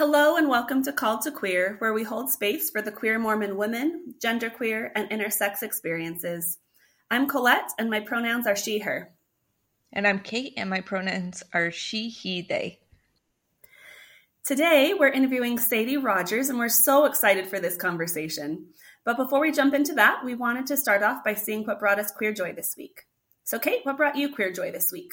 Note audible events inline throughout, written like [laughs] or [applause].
Hello and welcome to Called to Queer, where we hold space for the queer Mormon women, genderqueer, and intersex experiences. I'm Colette, and my pronouns are she, her. And I'm Kate, and my pronouns are she, he, they. Today, we're interviewing Sadi Rogers, and we're so excited for this conversation. But before we jump into that, we wanted to start off by seeing what brought us queer joy this week. So, Kate, what brought you queer joy this week?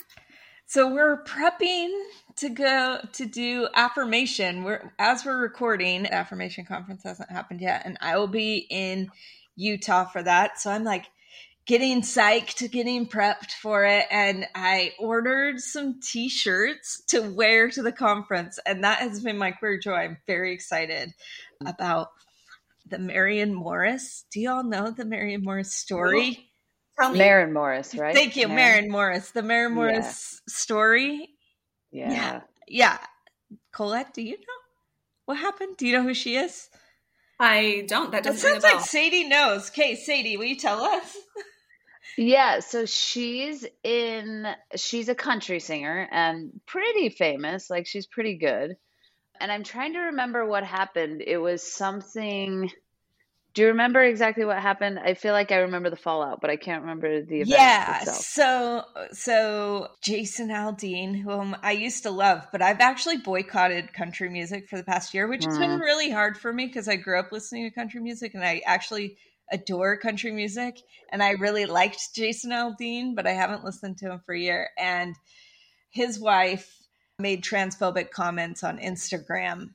So we're prepping to go to do affirmation. We're as we're recording, affirmation conference hasn't happened yet, and I will be in Utah for that. So I'm like getting psyched, getting prepped for it, and I ordered some t-shirts to wear to the conference, and that has been my queer joy. I'm very excited about the Marion Morris. Do y'all know the Marion Morris story? Tell me. Maren Morris, right? Thank you, Maren Morris. The Maren Morris yeah. story. Yeah. yeah. Yeah. Colette, do you know what happened? Do you know who she is? I don't. That doesn't. That sounds like Sadi knows. Okay, Sadi, will you tell us? yeah, so she's in. She's a country singer and pretty famous. Like she's pretty good. And I'm trying to remember what happened. It was something do you remember exactly what happened? I feel like I remember the fallout, but I can't remember the event. Yeah. Itself. So, so Jason Aldean, whom I used to love, but I've actually boycotted country music for the past year, which mm. has been hmm. really hard for me because I grew up listening to country music and I actually adore country music. And I really liked Jason Aldean, but I haven't listened to him for a year. And his wife made transphobic comments on Instagram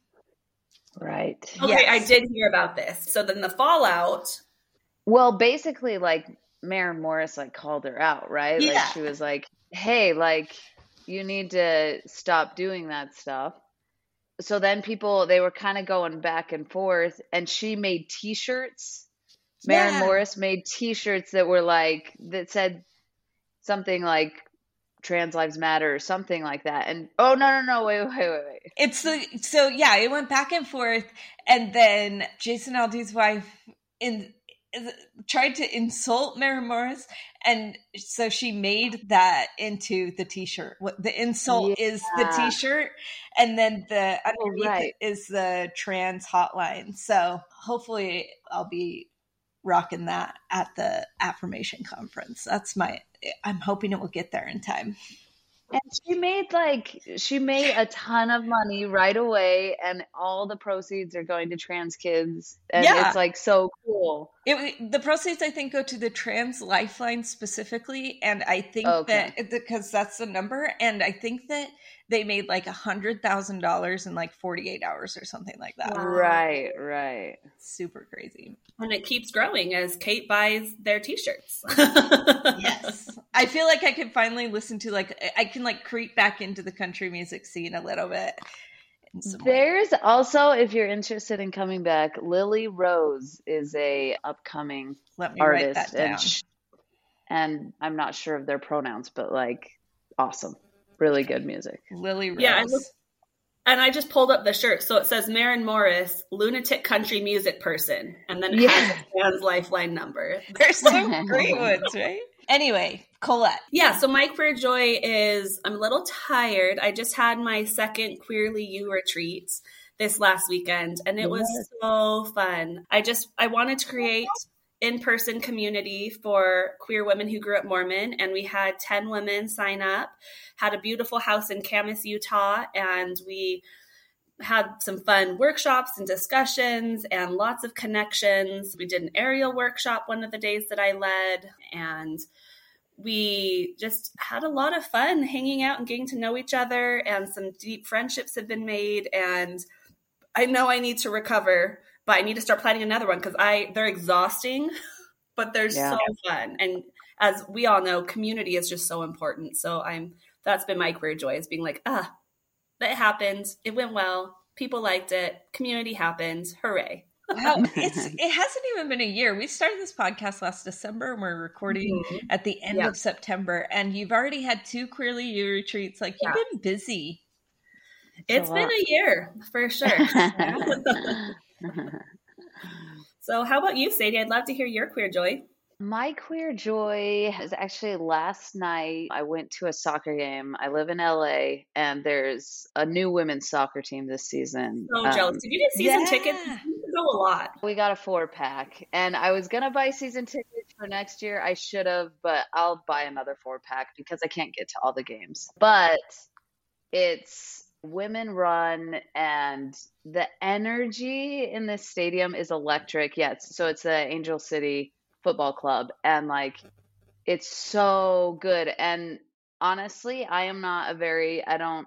Right. Okay, yes. I did hear about this. So then the fallout. Well, basically, like Maren Morris like called her out, right? Yeah. Like she was like, "Hey, like you need to stop doing that stuff." So then people they were kind of going back and forth, and she made T-shirts. Maren yeah. Morris made T-shirts that were like that said something like trans lives matter or something like that and oh no no no wait wait wait wait it's the so yeah it went back and forth and then jason aldean's wife in tried to insult Maren Morris, and so she made that into the T-shirt. The insult yeah. is the T-shirt, and then the oh, underneath right. is the trans hotline. So hopefully, I'll be rocking that at the affirmation conference. That's my I'm hoping it will get there in time. And she made like she made a ton of money right away, and all the proceeds are going to trans kids, and yeah. it's like so cool. It, the proceeds I think go to the trans lifeline specifically, and I think okay. that because that's the number, and I think that they made like a hundred thousand dollars in like 48 hours or something like that. Wow. Right, right. Super crazy. And it keeps growing as Kate buys their t-shirts. [laughs] yes. I feel like I can finally listen to like I can like creep back into the country music scene a little bit. There's also, if you're interested in coming back, Lily Rose is a upcoming artist, and, sh- and I'm not sure of their pronouns, but like awesome really good music. Lily Rose. Yeah, and I just pulled up the shirt. So it says Maren Morris, lunatic country music person. And then it yeah. has trans lifeline number. [laughs] There's some [laughs] great ones, right? Anyway, Colette. Yeah, so my queer joy is I'm a little tired. I just had my second Queerly You retreat this last weekend and it was so fun. I just I wanted to create in person community for queer women who grew up Mormon. And we had 10 women sign up, had a beautiful house in Kamas, Utah, and we had some fun workshops and discussions and lots of connections. We did an aerial workshop one of the days that I led, and we just had a lot of fun hanging out and getting to know each other, and some deep friendships have been made. And I know I need to recover but I need to start planning another one because I they're exhausting, [laughs] but they're yeah. so fun. And as we all know, community is just so important. So I'm that's been my queer joy is being like, ah, that happened. It went well. People liked it. Community happened. Hooray. wow, [laughs] it's it hasn't even been a year. We started this podcast last December and we're recording mm-hmm. at the end yeah. of September. And you've already had two Queerly You retreats. Like you've yeah. been busy. It's, it's a been a year for sure. [laughs] so, how about you, Sadi? I'd love to hear your queer joy. My queer joy is actually last night I went to a soccer game. I live in LA and there's a new women's soccer team this season. So um, jealous. Did you get season yeah. tickets? go a lot. We got a four pack and I was going to buy season tickets for next year. I should have, but I'll buy another four pack because I can't get to all the games. But it's women run and the energy in this stadium is electric. Yeah, so it's the Angel City football club and like it's so good. And honestly i am not a very i don't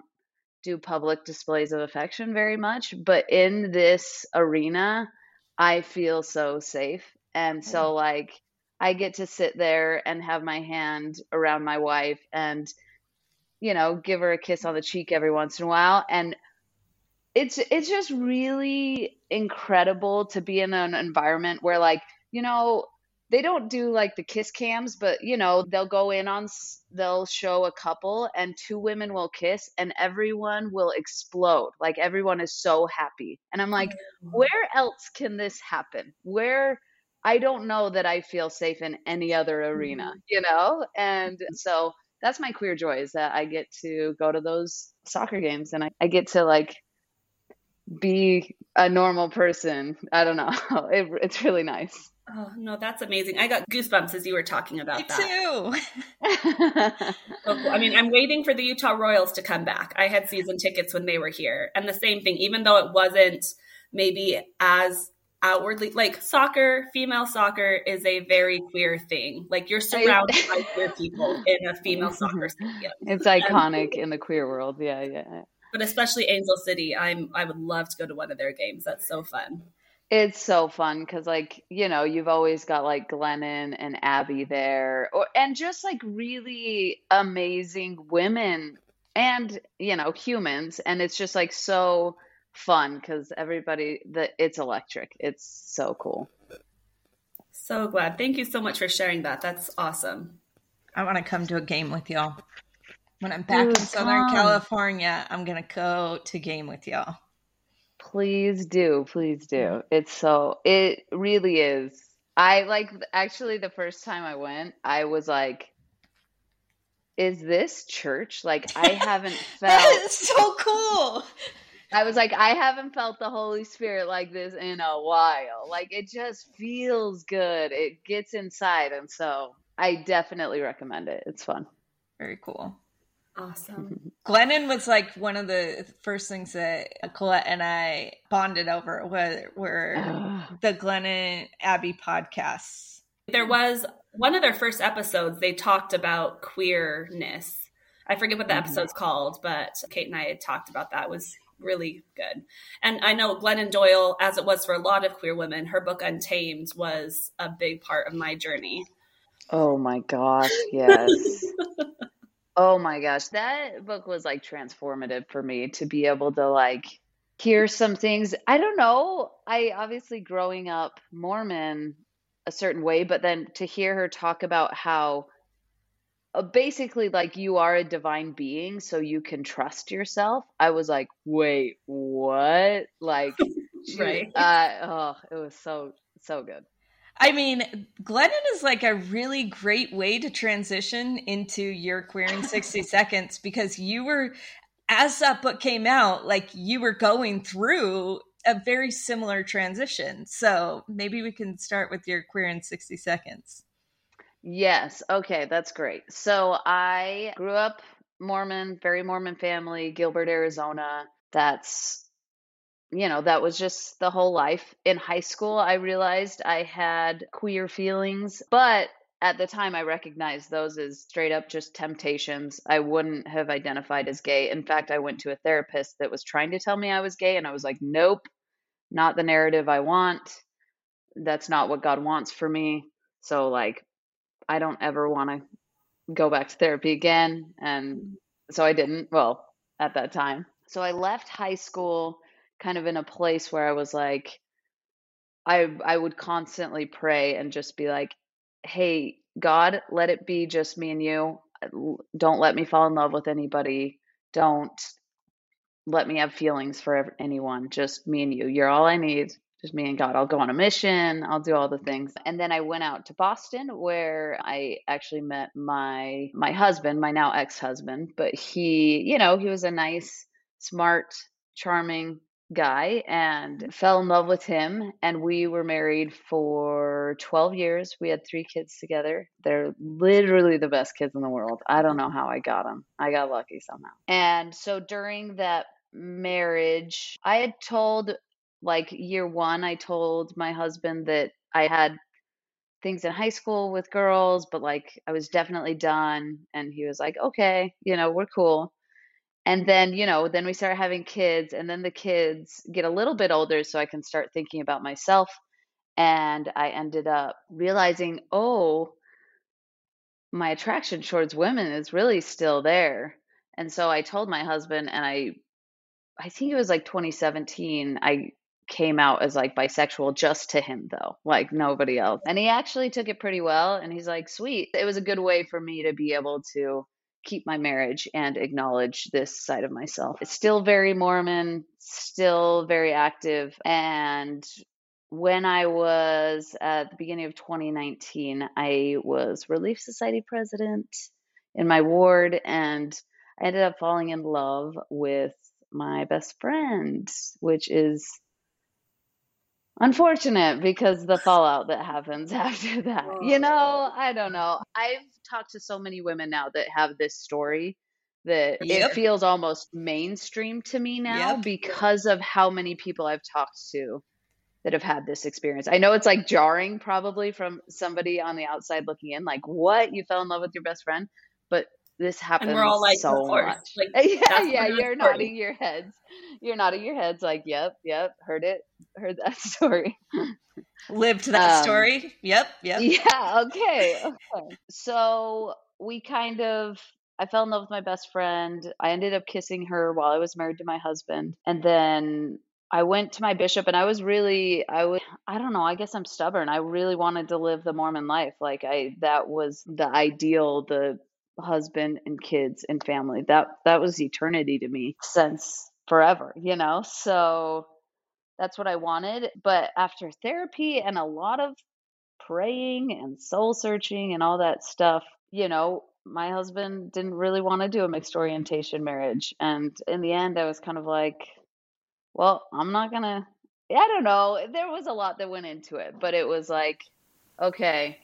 do public displays of affection very much but in this arena i feel so safe. And so mm. like i get to sit there and have my hand around my wife and you know give her a kiss on the cheek every once in a while and it's it's just really incredible to be in an environment where like you know they don't do like the kiss cams, but you know, they'll go in on, they'll show a couple and two women will kiss and everyone will explode. Like everyone is so happy. And I'm like, mm-hmm. where else can this happen? Where I don't know that I feel safe in any other arena, mm-hmm. you know? And so that's my queer joy is that I get to go to those soccer games and I, I get to like be a normal person. I don't know. [laughs] It, it's really nice. Oh no, that's amazing! I got goosebumps as you were talking about Me that. too. oh, [laughs] I mean, I'm waiting for the Utah Royals to come back. I had season tickets when they were here, and the same thing. Even though it wasn't maybe as outwardly like soccer, female soccer is a very queer thing. Like you're surrounded [laughs] by queer people in a female mm-hmm. soccer stadium. It's iconic in the queer world. Yeah, yeah. But especially Angel City, I'm I would love to go to one of their games. That's so fun. It's so fun because, like, you know, you've always got like Glennon and Abby there, or and just like really amazing women and you know humans, and it's just like so fun because everybody the it's electric. It's so cool. So glad. Thank you so much for sharing that. That's awesome. I want to come to a game with y'all. When I'm back Ooh, in Southern California, I'm gonna go to game with y'all. Please do, please do. It's so it really is. I like actually the first time I went, I was like is this church? Like I [laughs] haven't felt so cool. I was like, I haven't felt the Holy Spirit like this in a while. Like it just feels good. It gets inside. And so I definitely recommend it. It's fun. Very cool. Awesome. [laughs] Glennon was like one of the first things that Colette and I bonded over were, were the Glennon Abby podcasts. There was one of their first episodes, they talked about queerness. I forget what the mm-hmm. episode's called, but Kate and I had talked about that. It was really good. And I know Glennon Doyle, as it was for a lot of queer women, her book Untamed was a big part of my journey. Oh my gosh, [laughs] yes. Oh my gosh, that book was like transformative for me to be able to like hear some things. I don't know. I obviously growing up Mormon a certain way, but then to hear her talk about how basically like you are a divine being so you can trust yourself. I was like, "Wait, what?" Like [laughs] right. Uh, oh, it was so so good. I mean, Glennon is like a really great way to transition into your queer in 60 [laughs] seconds because you were, as that book came out, like you were going through a very similar transition. So maybe we can start with your queer in 60 seconds. Yes. Okay. That's great. So I grew up Mormon, very Mormon family, Gilbert, Arizona. That's you know, that was just the whole life. In high school, I realized I had queer feelings, but at the time I recognized those as straight up just temptations. I wouldn't have identified as gay. In fact, I went to a therapist that was trying to tell me I was gay, and I was like, nope, not the narrative I want. That's not what God wants for me. So, like, I don't ever want to go back to therapy again. And so I didn't, well, at that time. So I left high school kind of in a place where I was like, I I would constantly pray and just be like, "Hey, God, let it be just me and you. Don't let me fall in love with anybody. Don't let me have feelings for anyone. Just me and you. You're all I need. Just me and God. I'll go on a mission, I'll do all the things. And then I went out to Boston where I actually met my my husband, my now ex-husband, but he, you know, he was a nice, smart, charming guy and fell in love with him. And we were married for 12 years. We had three kids together. They're literally the best kids in the world. I don't know how i got them i got lucky somehow. And so during that marriage i had told like year one, I told my husband that I had things in high school with girls, but like I was definitely done. And he was like, okay, you know, we're cool. And then, you know, then we start having kids, and then the kids get a little bit older so I can start thinking about myself. And I ended up realizing, oh, my attraction towards women is really still there. And so I told my husband, and I I think it was like 2017. I came out as like bisexual just to him though like nobody else. And he actually took it pretty well and he's like sweet. It was a good way for me to be able to keep my marriage and acknowledge this side of myself. It's still very mormon still very active and when i was at the beginning of 2019 i was relief society president in my ward and i ended up falling in love with my best friend which is unfortunate because the fallout that happens [laughs] after that. Oh, you know, I don't know. I've talked to so many women now that have this story that yep. it feels almost mainstream to me now yep. because of how many people I've talked to that have had this experience. I know it's like jarring probably from somebody on the outside looking in like what you fell in love with your best friend, but this happens and we're all like so much. Like, [laughs] yeah, yeah, you're nodding your heads. You're nodding your heads like, yep, yep, heard it, heard that [laughs] story. Lived that um, story. Yep, yep. Yeah, okay, okay. So we kind of I fell in love with my best friend. I ended up kissing her while I was married to my husband. And then I went to my bishop and I was really I was I don't know, I guess I'm stubborn. I really wanted to live the Mormon life. Like I that was the ideal, the husband and kids and family. That that was eternity to me since forever, you know? So that's what I wanted. But after therapy and a lot of praying and soul searching and all that stuff, you know, my husband didn't really want to do a mixed orientation marriage. And in the end, I was kind of like, well, I'm not going to, I don't know. There was a lot that went into it, but it was like, okay,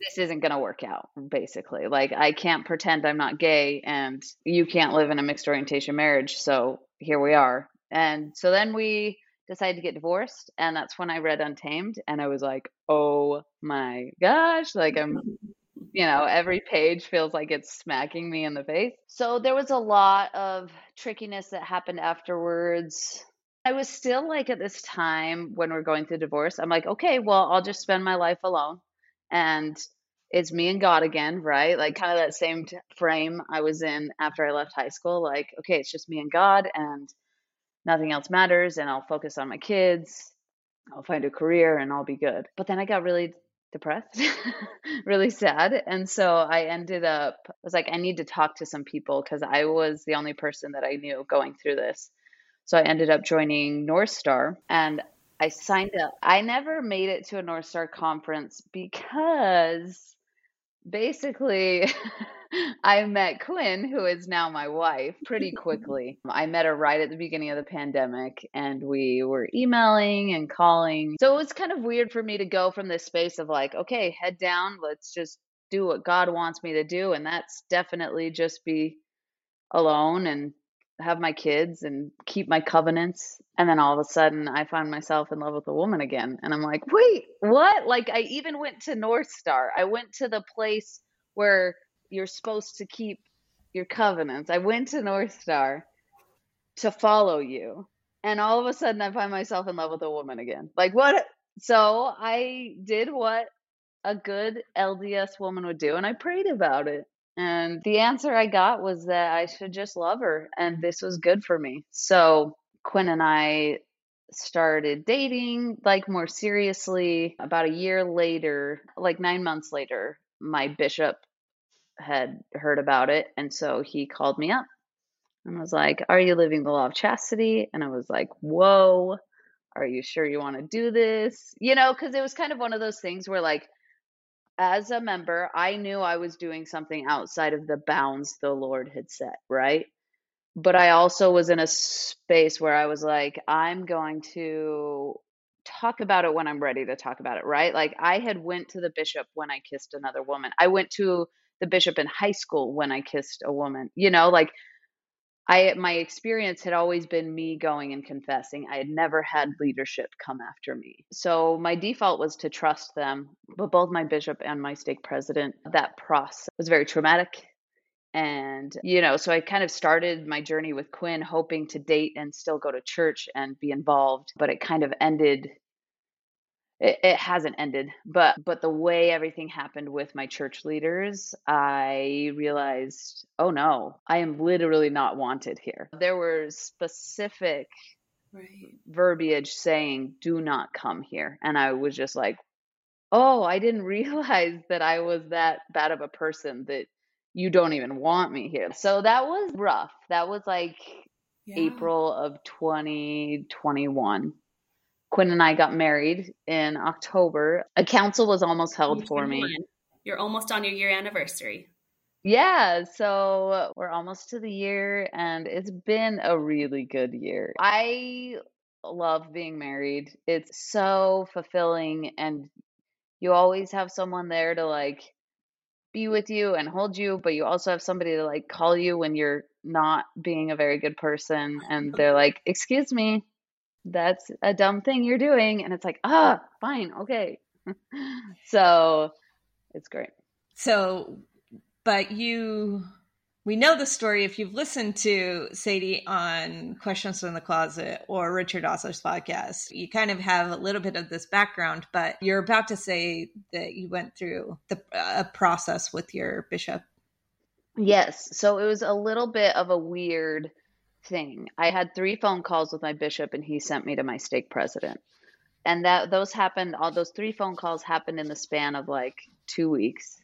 this isn't going to work out basically. Like i can't pretend i'm not gay and you can't live in a mixed orientation marriage so here we are. And so then we decided to get divorced and that's when i read untamed and i was like oh my gosh like i'm you know every page feels like it's smacking me in the face. So there was a lot of trickiness that happened afterwards. I was still like at this time when we're going through divorce, I'm like, okay, well, I'll just spend my life alone and it's me and God again, right? Like kind of that same t- frame I was in after I left high school. Like, okay, it's just me and God, and nothing else matters, and I'll focus on my kids. I'll find a career, and I'll be good. But then I got really depressed, [laughs] really sad, and so I ended up. I was like, I need to talk to some people because I was the only person that I knew going through this. So I ended up joining North Star, and I signed up. I never made it to a North Star conference because basically [laughs] I met Quinn, who is now my wife, pretty [laughs] quickly. I met her right at the beginning of the pandemic and we were emailing and calling. So it was kind of weird for me to go from this space of like, okay, head down, let's just do what God wants me to do. And that's definitely just be alone and have my kids and keep my covenants. And then all of a sudden, I find myself in love with a woman again. And I'm like, wait, what? Like, I even went to North Star. I went to the place where you're supposed to keep your covenants. I went to North Star to follow you. And all of a sudden, I find myself in love with a woman again. Like, what? So I did what a good LDS woman would do, and I prayed about it. And the answer I got was that I should just love her and this was good for me. So Quinn and I started dating like more seriously about a year later, like 9 months later. My bishop had heard about it and so he called me up and was like, "Are you living the law of chastity?" And I was like, "Whoa." are you sure you want to do this? You know, because it was kind of one of those things where, like, as a member, I knew I was doing something outside of the bounds the Lord had set, right? But I also was in a space where I was like, I'm going to talk about it when I'm ready to talk about it, right? Like I had went to the bishop when I kissed another woman. I went to the bishop in high school when I kissed a woman. You know, like I my experience had always been me going and confessing. I had never had leadership come after me. So my default was to trust them, but both my bishop and my stake president, that process was very traumatic. And, you know, so I kind of started my journey with Quinn hoping to date and still go to church and be involved, but it kind of ended it, it hasn't ended but but the way everything happened with my church leaders i realized oh no i am literally not wanted here there were specific right. verbiage saying do not come here and i was just like oh i didn't [laughs] realize that i was that bad of a person that you don't even want me here so that was rough that was like yeah. april of 2021 Quinn and I got married in October. A council was almost held for me. You're almost on your year anniversary. Yeah, so we're almost to the year and it's been a really good year. I love being married. It's so fulfilling and you always have someone there to like be with you and hold you, but you also have somebody to like call you when you're not being a very good person and they're like, "Excuse me, that's a dumb thing you're doing. And it's like ah fine. Okay. [laughs] So it's great. So but you we know the story if you've listened to sadi on questions from the closet or richard ostler's podcast you kind of have a little bit of this background but you're about to say that you went through the a process with your bishop. Yes. So it was a little bit of a weird thing. I had three phone calls with my bishop, and he sent me to my stake president. And that those happened. All those three phone calls happened in the span of like two weeks.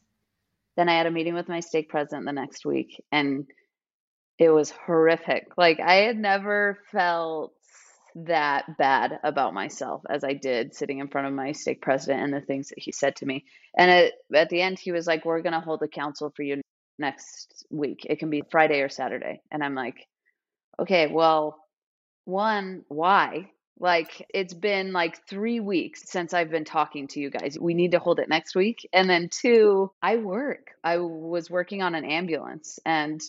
Then I had a meeting with my stake president the next week, and it was horrific. Like I had never felt that bad about myself as I did sitting in front of my stake president and the things that he said to me. And at, at the end, he was like, We're to hold a council for you next week. It can be Friday or Saturday. And I'm like, okay, well, one, why? Like it's been like three weeks since I've been talking to you guys. We need to hold it next week. And then two, I work. I was working on an ambulance and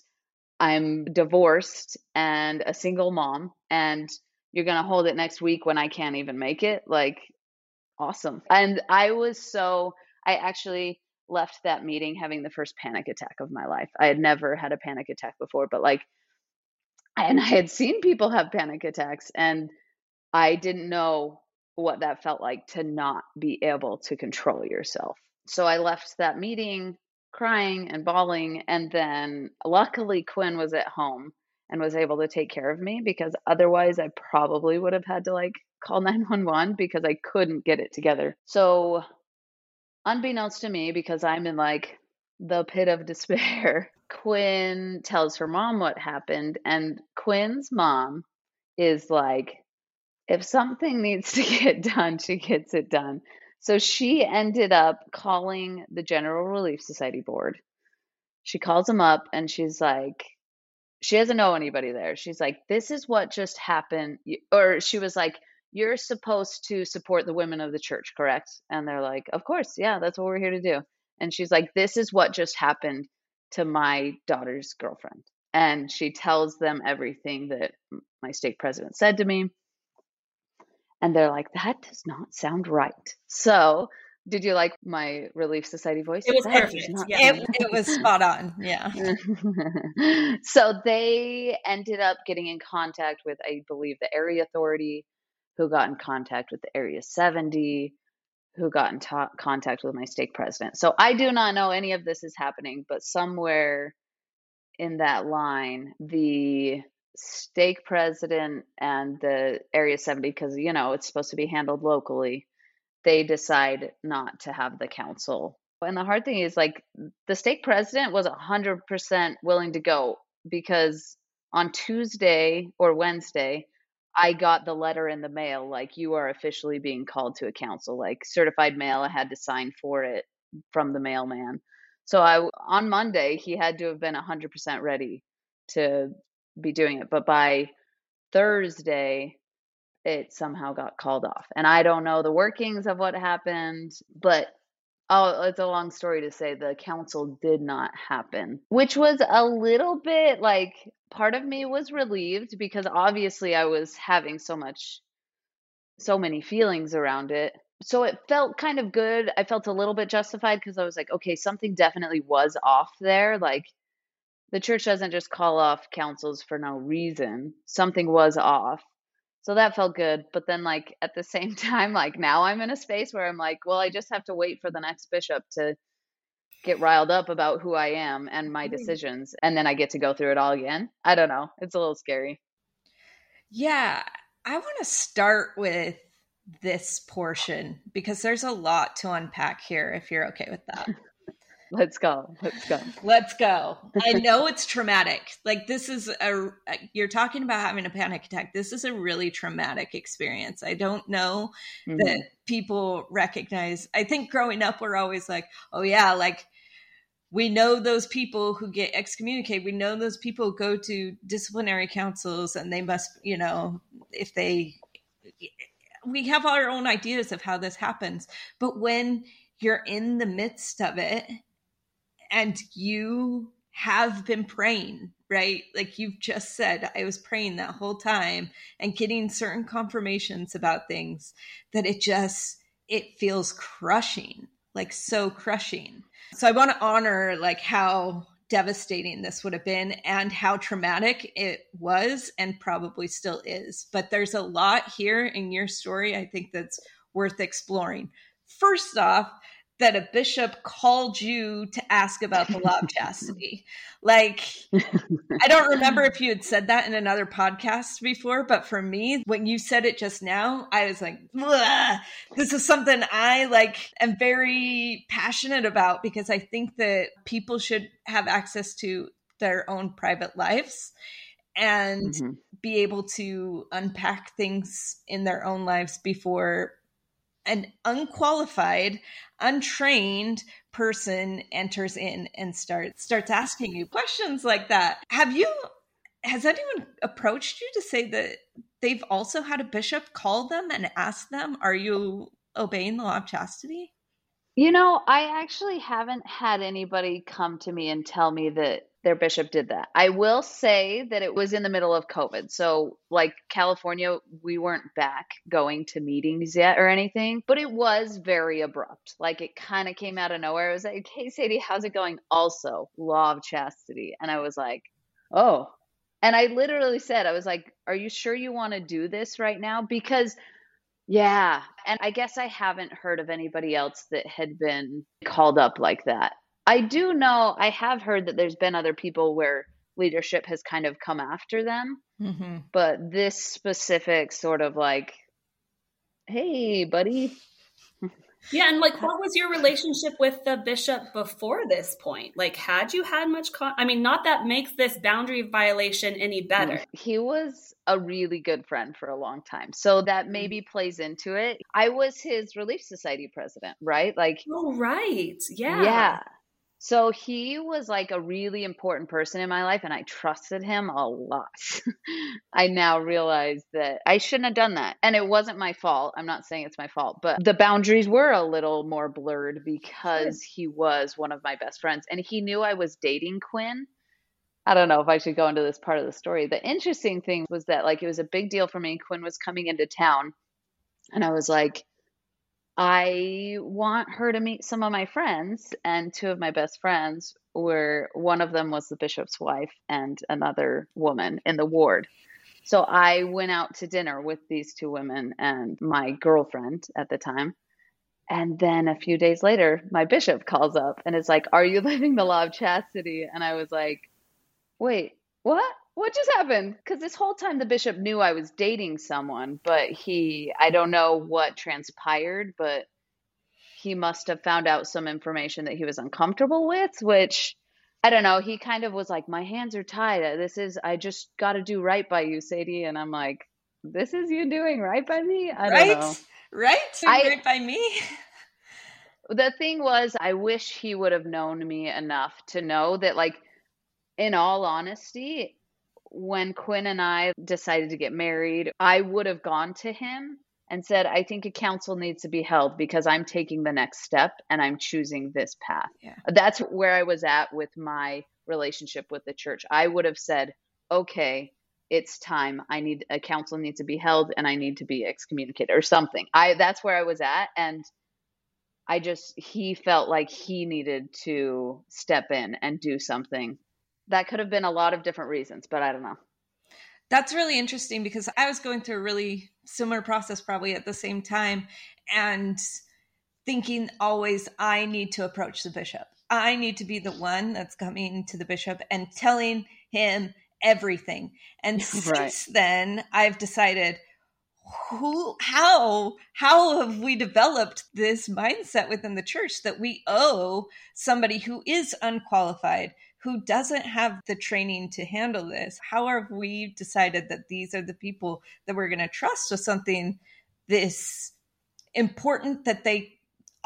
I'm divorced and a single mom. And you're going to hold it next week when I can't even make it. Like, awesome. And I was so, I actually left that meeting having the first panic attack of my life. I had never had a panic attack before, but like and I had seen people have panic attacks, and I didn't know what that felt like to not be able to control yourself. So I left that meeting crying and bawling. And then luckily, Quinn was at home and was able to take care of me because otherwise, I probably would have had to like call [laughs] 911 because I couldn't get it together. So, unbeknownst to me, because I'm in like the pit of [laughs] despair, Quinn tells her mom what happened, and Quinn's mom is like, if something needs to [laughs] get done, she gets it done. So she ended up calling the General Relief Society board. She calls them up and she's like, she doesn't know anybody there. She's like, this is what just happened. Or she was like, you're supposed to support the women of the church, correct? And they're like, of course. Yeah, that's what we're here to do. And she's like, this is what just happened to my daughter's girlfriend. And she tells them everything that my stake president said to me. And they're like, that does not sound right. So, did you like my Relief Society voice? It was that perfect. Yeah, it, it, was spot on. Yeah. [laughs] so they ended up getting in contact with, I believe, the area authority, who got in contact with the Area 70, who got in ta- contact with my stake president. So I do not know any of this is happening, but somewhere in that line, the stake president and the Area 70, because, you know, it's supposed to be handled locally, they decide not to have the council. And the hard thing is, like, the stake president was 100% willing to go because on Tuesday or Wednesday, I got the letter in the mail, like you are officially being called to a council, like certified mail. I had to sign for it from the mailman. So I on Monday he had to have been 100% ready to be doing it, but by Thursday it somehow got called off. And I don't know the workings of what happened, but oh, it's a long story to say the council did not happen, which was a little bit like part of me was relieved because obviously I was having so much so many feelings around it. So it felt kind of good. I felt a little bit justified because I was like, okay, something definitely was off there. Like the church doesn't just call off councils for no reason. Something was off. So that felt good. But then, like, at the same [laughs] time, like, now I'm in a space where I'm like, well, I just have to wait for the next bishop to get riled up about who I am and my mm. decisions. And then I get to go through it all again. I don't know. It's a little scary. Yeah. I want to start with this portion because there's a lot to unpack here if you're okay with that. [laughs] Let's go. Let's go. Let's go. [laughs] I know it's traumatic. Like this is a you're talking about having a panic attack. This is a really traumatic experience. I don't know mm-hmm. that people recognize. I think growing up we're always like, "Oh yeah, like we know those people who get excommunicated. We know those people go to disciplinary councils and they must, you know, if they we have our own ideas of how this happens. But when you're in the midst of it and you have been praying, right? Like you've just said, I was praying that whole time and getting certain confirmations about things that it just it feels crushing, like so crushing. So I want to honor like how devastating this would have been and how traumatic it was and probably still is. But there's a lot here in your story I think that's worth exploring. First off, that a bishop called you to ask about the law of [laughs] chastity. Like, I don't remember if you had said that in another podcast before, but for me, when you said it just now, I was like, this is something I like am very passionate about because I think that people should have access to their own private lives and mm-hmm. be able to unpack things in their own lives before an unqualified, untrained person enters in and starts starts asking you questions like that. Have you has anyone approached you to say that they've also had a bishop call them and ask them, "Are you obeying the law of chastity?" You know, I actually haven't had anybody come to me and tell me that their bishop did that. I will say that it was in the middle of COVID. So, like California, we weren't back going to meetings yet or anything, but it was very abrupt. Like it kind of came out of nowhere. It was like, hey, Sadi, how's it going? Also, law of chastity. And I was like, oh. And I literally said, I was like, are you sure you want to do this right now? Because yeah. And I guess I haven't heard of anybody else that had been called up like that. I do know, I have heard that there's been other people where leadership has kind of come after them. Mm-hmm. But this specific sort of like, hey, buddy, yeah, and like, what was your relationship with the bishop before this point? Like, had you had much? Con- I mean, not that makes this boundary violation any better. He was a really good friend for a long time, so that mm-hmm. maybe plays into it. I was his Relief Society president, right? Like, oh, right, yeah, yeah. So he was like a really important person in my life, and I trusted him a lot. [laughs] I now realize that I shouldn't have done that. And it wasn't my fault. I'm not saying it's my fault, but the boundaries were a little more blurred because he was one of my best friends. And he knew I was dating Quinn. I don't know if I should go into this part of the story. The interesting thing was that, like, it was a big deal for me. Quinn was coming into town, and I was like, I want her to meet some of my friends, and two of my best friends were one of them was the bishop's wife and another woman in the ward. So I went out to dinner with these two women and my girlfriend at the time. And then a few days later, my bishop calls up and is like, Are you [laughs] living the law of chastity? And I was like, Wait, what? What just happened? Because this whole time the bishop knew I was dating someone, but he, I don't know what transpired, but he must have found out some information that he was uncomfortable with, which I don't know. He kind of was like, My hands are tied. Uh, this is, I just got to do right by you, Sadi. And I'm like, this is you doing right by me? I right? don't know. Right? I, right by me. the thing was, I wish he would have known me enough to know that, like, in all honesty, when Quinn and I decided to get married, I would have gone to him and said, I think a council needs to be held because I'm taking the next step and I'm choosing this path. Yeah. That's where I was at with my relationship with the church. I would have said, okay, it's time. I need a council needs to be held and I need to be excommunicated or something. I that's where I was at and I just he felt like he needed to step in and do something. That could have been a lot of different reasons, but I don't know. That's really interesting because I was going through a really similar process probably at the same time and thinking always I need to approach the bishop. I need to be the one that's coming to the bishop and telling him everything. And [laughs] right. since then, I've decided who how how have we developed this mindset within the church that we owe somebody who is unqualified who doesn't have the training to handle this how have we decided that these are the people that we're going to trust with something this important that they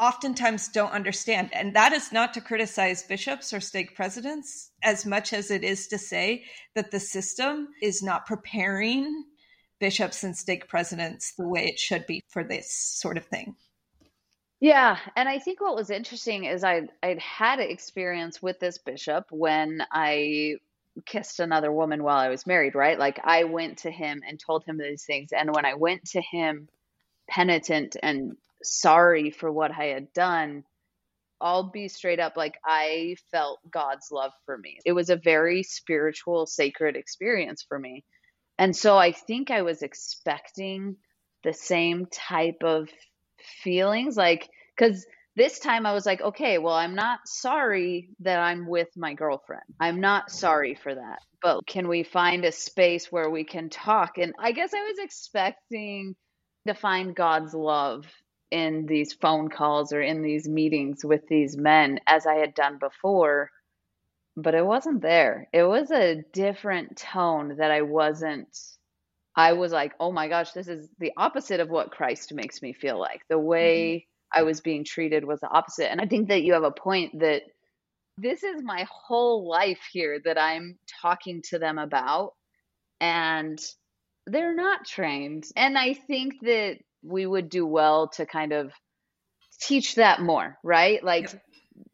oftentimes don't understand. And that is not to criticize bishops or stake presidents as much as it is to say that the system is not preparing bishops and stake presidents the way it should be for this sort of thing. Yeah, and I think what was interesting is I I'd had experience with this bishop when I kissed another woman while I was married, right? Like I went to him and told him these things and when I went to him penitent and sorry for what I had done, I'll be straight up like I felt God's love for me. It was a very spiritual, sacred experience for me. And so I think I was expecting the same type of feelings like cuz this time I was like, okay, well, I'm not sorry that I'm with my girlfriend. I'm not sorry for that. But can we find a space where we can talk? And I guess I was expecting to find God's love in these phone calls or in these meetings with these men as I had done before, but it wasn't there. It was a different tone that I wasn't. I was like, oh my gosh, this is the opposite of what Christ makes me feel like. The way mm-hmm. I was being treated was the opposite. And I think that you have a point that this is my whole life here that I'm talking to them about. And they're not trained. And I think that we would do well to kind of teach that more, right? Like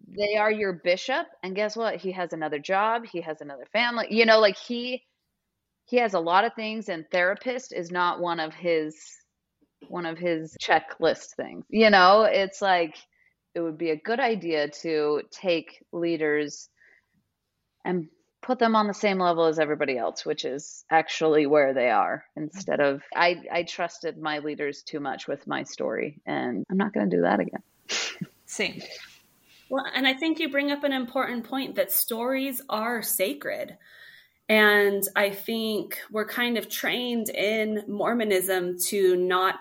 they are your bishop and guess what? He has another job, he has another family. You know, like he he has a lot of things and therapist is not one of his one of his checklist things. You know, it's like it would be a good idea to take leaders and put them on the same level as everybody else, which is actually where they are instead of I, I trusted my leaders too much with my story and I'm not going to do that again. Same. Well, and I think you bring up an important point that stories are sacred. And I think we're kind of trained in Mormonism to not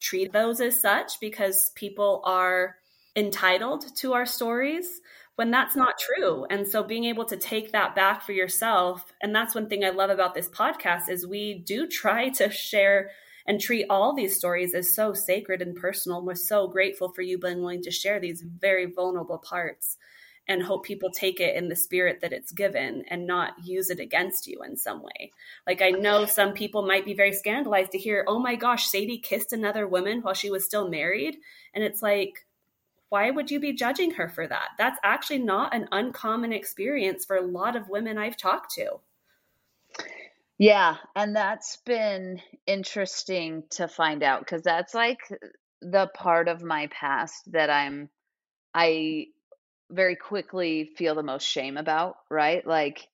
treat those as such because people are entitled to our stories when that's not true. And so being able to take that back for yourself, and that's one thing I love about this podcast is we do try to share and treat all these stories as so sacred and personal. We're so grateful for you being willing to share these very vulnerable parts and hope people take it in the spirit that it's given and not use it against you in some way. Like I know some people might be very scandalized to hear, "Oh my gosh, Sadi kissed another woman while she was still married." And it's like why would you be judging her for that? That's actually not an uncommon experience for a lot of women I've talked to. Yeah, and that's been interesting to find out because that's like the part of my past that I'm I very quickly feel the most shame about, right? Like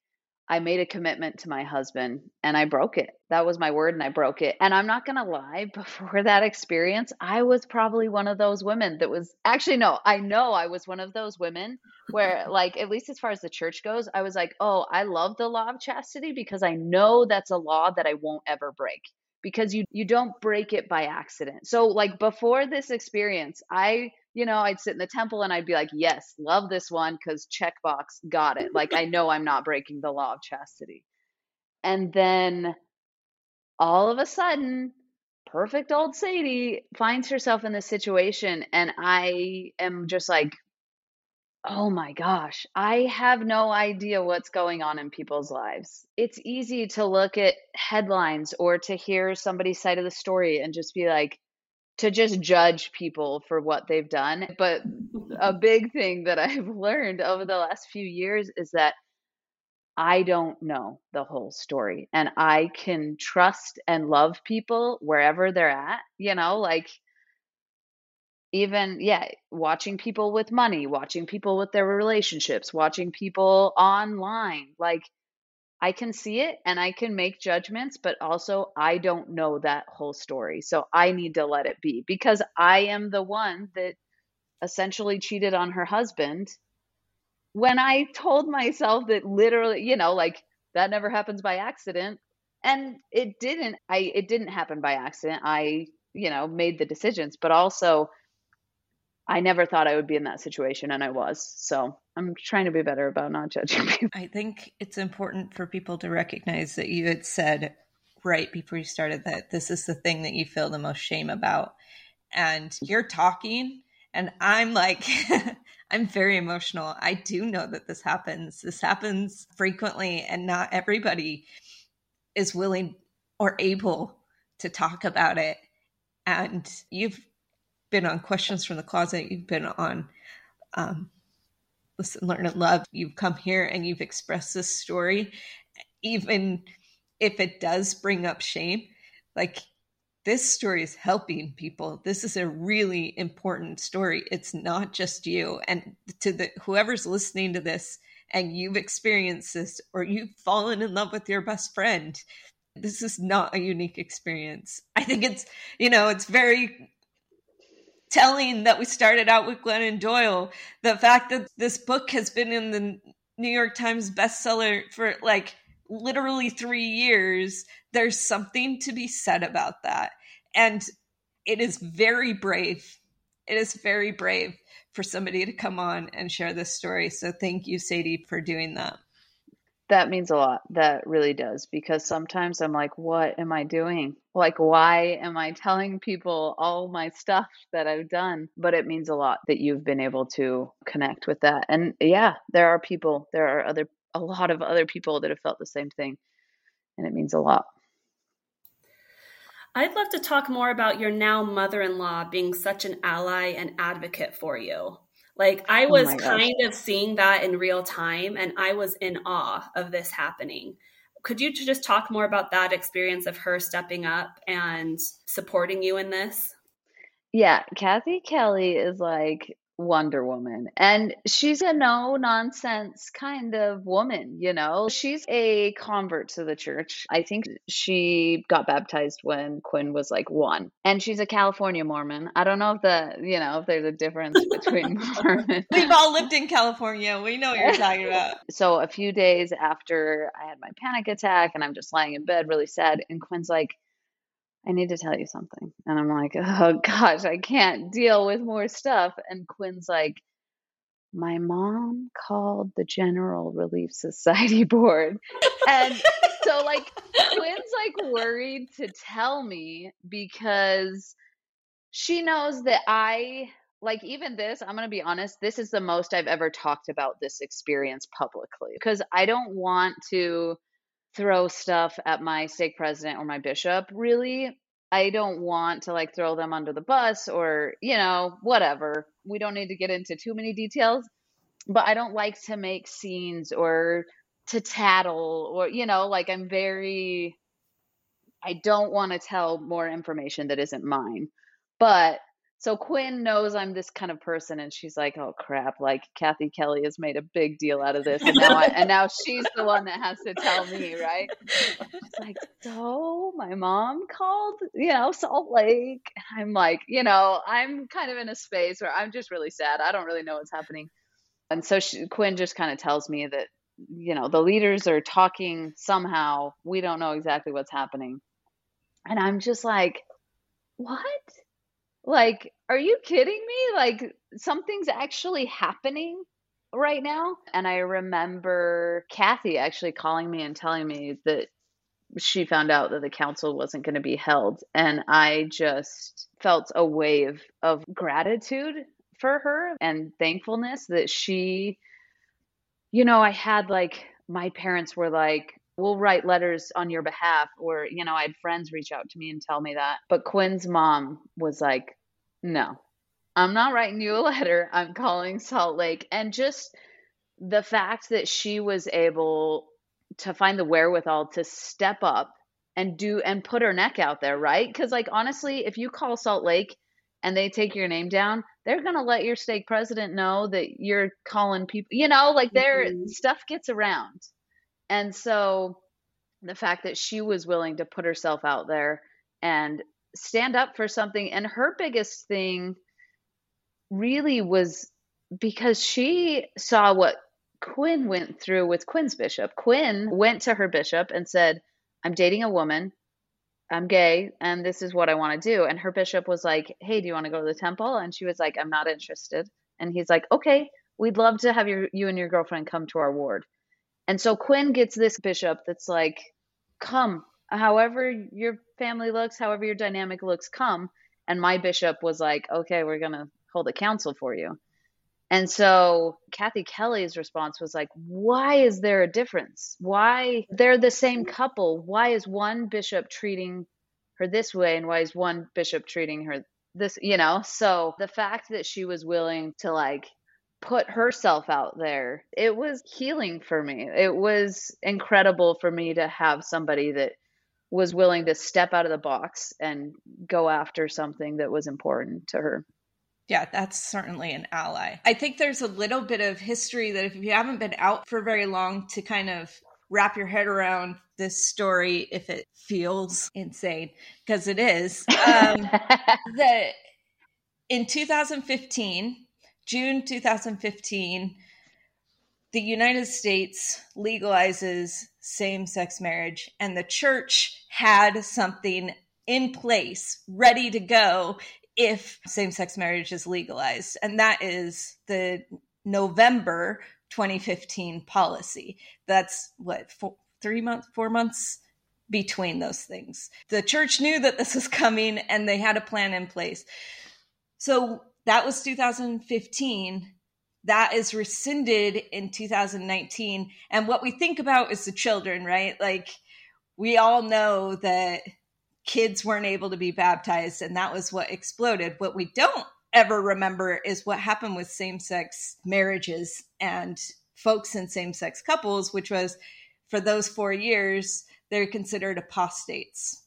I made a commitment to my husband and I broke it. That was my word and I broke it. And I'm not going to lie, [laughs] before that experience, I was probably one of those women that was actually, no, I know I was one of those women where, like, at least as far as the church goes, I was like, oh, I love the law of chastity because I know that's a law that I won't ever break because you you don't break it by accident. So like before this experience, I you know, I'd sit in the temple and I'd be like, yes, love this one because checkbox, got it. Like, I [laughs] know I'm not breaking the law of chastity. And then all of a sudden, perfect old Sadi finds herself in this situation. And I am just like, oh my gosh, I have no idea what's going on in people's lives. It's easy to look at headlines or to hear somebody's side of the story and just be like, to just judge people for what they've done. But a [laughs] big thing that [laughs] I've learned over the last few years is that I don't know the whole story and I can trust and love people wherever they're at, you know, like even yeah, watching people with money, watching people with their relationships, watching people online, like I can see it and I can make judgments, but also I don't know that whole story. So I need to let it be because I am the one that essentially cheated on her husband when I told myself that literally, you know, like that never happens by accident. And it didn't, I, it didn't happen by accident. I, you know, made the decisions, but also I never thought I would be in that situation and I was. So I'm trying to be better about not judging [laughs] people. I think it's important for people to recognize that you had said right before you started that this is the thing that you feel the most shame about. And you're talking, and I'm like, [laughs] I'm very emotional. I do know that this happens. This happens frequently, and not everybody is willing or able to talk about it. And you've been on Questions from the Closet, you've been on um, Listen, Learn, and Love. You've come here and you've expressed this story, even if it does bring up shame. Like this story is helping people. This is a really important story. It's not just you. And to the whoever's listening to this and you've experienced this or you've fallen in love with your best friend, this is not a unique experience. I think it's, you know, it's very telling that we started out with Glennon Doyle. The fact that this book has been in the New York Times bestseller for like literally three years, there's something to be said about that. And it is very brave. It is very brave for somebody to come on and share this story. So thank you, Sadi, for doing that. That means a lot. That really does. Because sometimes I'm like, what am I doing? Like, why am I telling people all my stuff that I've done? But it means a lot that you've been able to connect with that. And yeah, there are people, there are other a lot of other people that have felt the same thing. And it means a lot. I'd love to talk more about your now mother in law being such an ally and advocate for you. Like, I oh was oh kind of seeing that in real time, and I was in awe of this happening. Could you just talk more about that experience of her stepping up and supporting you in this? Yeah, Kathy Kelly is like Wonder Woman. And she's a no nonsense kind of woman, you know? She's a convert to the church. I think she got baptized when Quinn was like one. And she's a California Mormon. I don't know if the, you know, if there's a difference between [laughs] Mormon. [laughs] We've all lived in California. We know what you're talking about. [laughs] So a few days after I had my panic attack and I'm just lying in bed really sad, and Quinn's like, I need to tell you something. And I'm like, [laughs] oh gosh, I can't deal with more stuff. And Quinn's like, my mom called the General Relief Society [laughs] board. And so, like, Quinn's like worried to tell me because she knows that I, like, even this, I'm going to be honest, this is the most I've ever talked about this experience publicly because I don't want to throw stuff at my stake president or my bishop really i don't want to like throw them under the bus or you know whatever. We don't need to get into too many details but i don't like to make scenes or to tattle or you know like i'm very i don't want to tell more information that isn't mine. But so Quinn knows I'm this kind of person, and she's like, "Oh crap!" Like Kathy Kelly has made a big deal out of this, and now I, and now she's the one that has to tell me, right? She's like, "So my mom called, you know, Salt Lake." I'm like, you know, I'm kind of in a space where I'm just really sad. I don't really know what's happening, and so she, Quinn just kind of tells me that, you know, the leaders are talking somehow. We don't know exactly what's happening, and I'm just like, what? Like, are you kidding me? Like, something's actually happening right now. And I remember Kathy actually calling me and telling me that she found out that the council wasn't going to be held. And I just felt a wave of gratitude for her and thankfulness that she, you know, I had like, my parents were like, we'll write letters on your behalf. Or, you know, I had friends reach out to me and tell me that. But Quinn's mom was like, no, I'm not writing you a letter. I'm calling Salt Lake. And just the fact that she was able to find the wherewithal to step up and do and put her neck out there, right? Because, like, honestly, if you call Salt Lake and they take your name down, they're going to let your stake president know that you're calling people, you know, like their mm-hmm. stuff gets around. And so the fact that she was willing to put herself out there and stand up for something, and her biggest thing really was because she saw what Quinn went through with Quinn's bishop. Quinn went to her bishop and said, I'm dating a woman. I'm gay and this is what I want to do. And her bishop was like, Hey, do you want to go to the temple? And she was like, I'm not interested. And he's like, Okay, we'd love to have your you and your girlfriend come to our ward. And so Quinn gets this bishop that's like, Come, however your family looks, however your dynamic looks, come. And my bishop was like, Okay, we're gonna hold a council for you. And so Kathy Kelly's response was like, why is there a difference? Why they're the same couple? Why is one bishop treating her this way and why is one bishop treating her this, you know? So the fact that she was willing to like put herself out there, it was healing for me. It was incredible for me to have somebody that was willing to step out of the box and go after something that was important to her. Yeah, that's certainly an ally. I think there's a little bit of history that if you haven't been out for very long to kind of wrap your head around this story, if it feels insane, because it is, um, [laughs] that in 2015, June 2015, the United States legalizes same sex marriage, and the church had something in place ready to go if same sex marriage is legalized. And that is the November 2015 policy. That's what, four, three months, four months between those things. The church knew that this was coming and they had a plan in place. So that was 2015. That is rescinded in 2019. And what we think about is the children, right? Like, we all know that kids weren't able to be baptized and that was what exploded. What we don't ever remember is what happened with same sex marriages and folks in same sex couples, which was for those four years, they're considered apostates.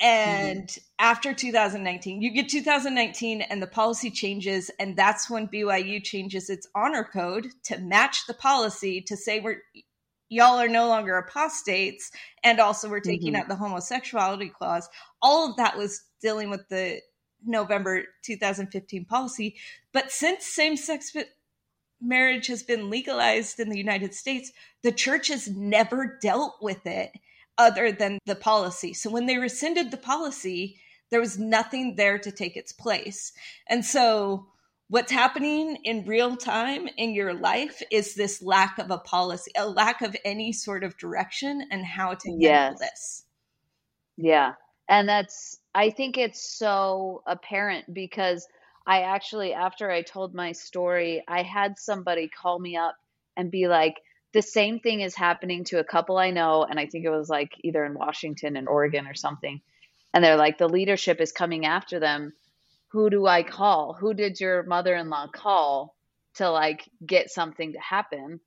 And mm-hmm. after 2019, you get 2019 and the policy changes. And that's when BYU changes its honor code to match the policy to say we're y'all are no longer apostates and also we're taking mm-hmm. out the homosexuality clause all of that was dealing with the november 2015 policy but since same-sex marriage has been legalized in the united states the church has never dealt with it other than the policy so when they rescinded the policy there was nothing there to take its place and so what's happening in real time in your life is this lack of a policy, a lack of any sort of direction and how to handle yes. this. Yeah. And that's, I think it's so apparent because I actually, after I told my story, I had somebody call me up and be like, the same thing is happening to a couple I know. And I think it was like either in Washington and Oregon or something. And they're like, the leadership is coming after them who do I call? Who did your mother in law call to like get something to happen?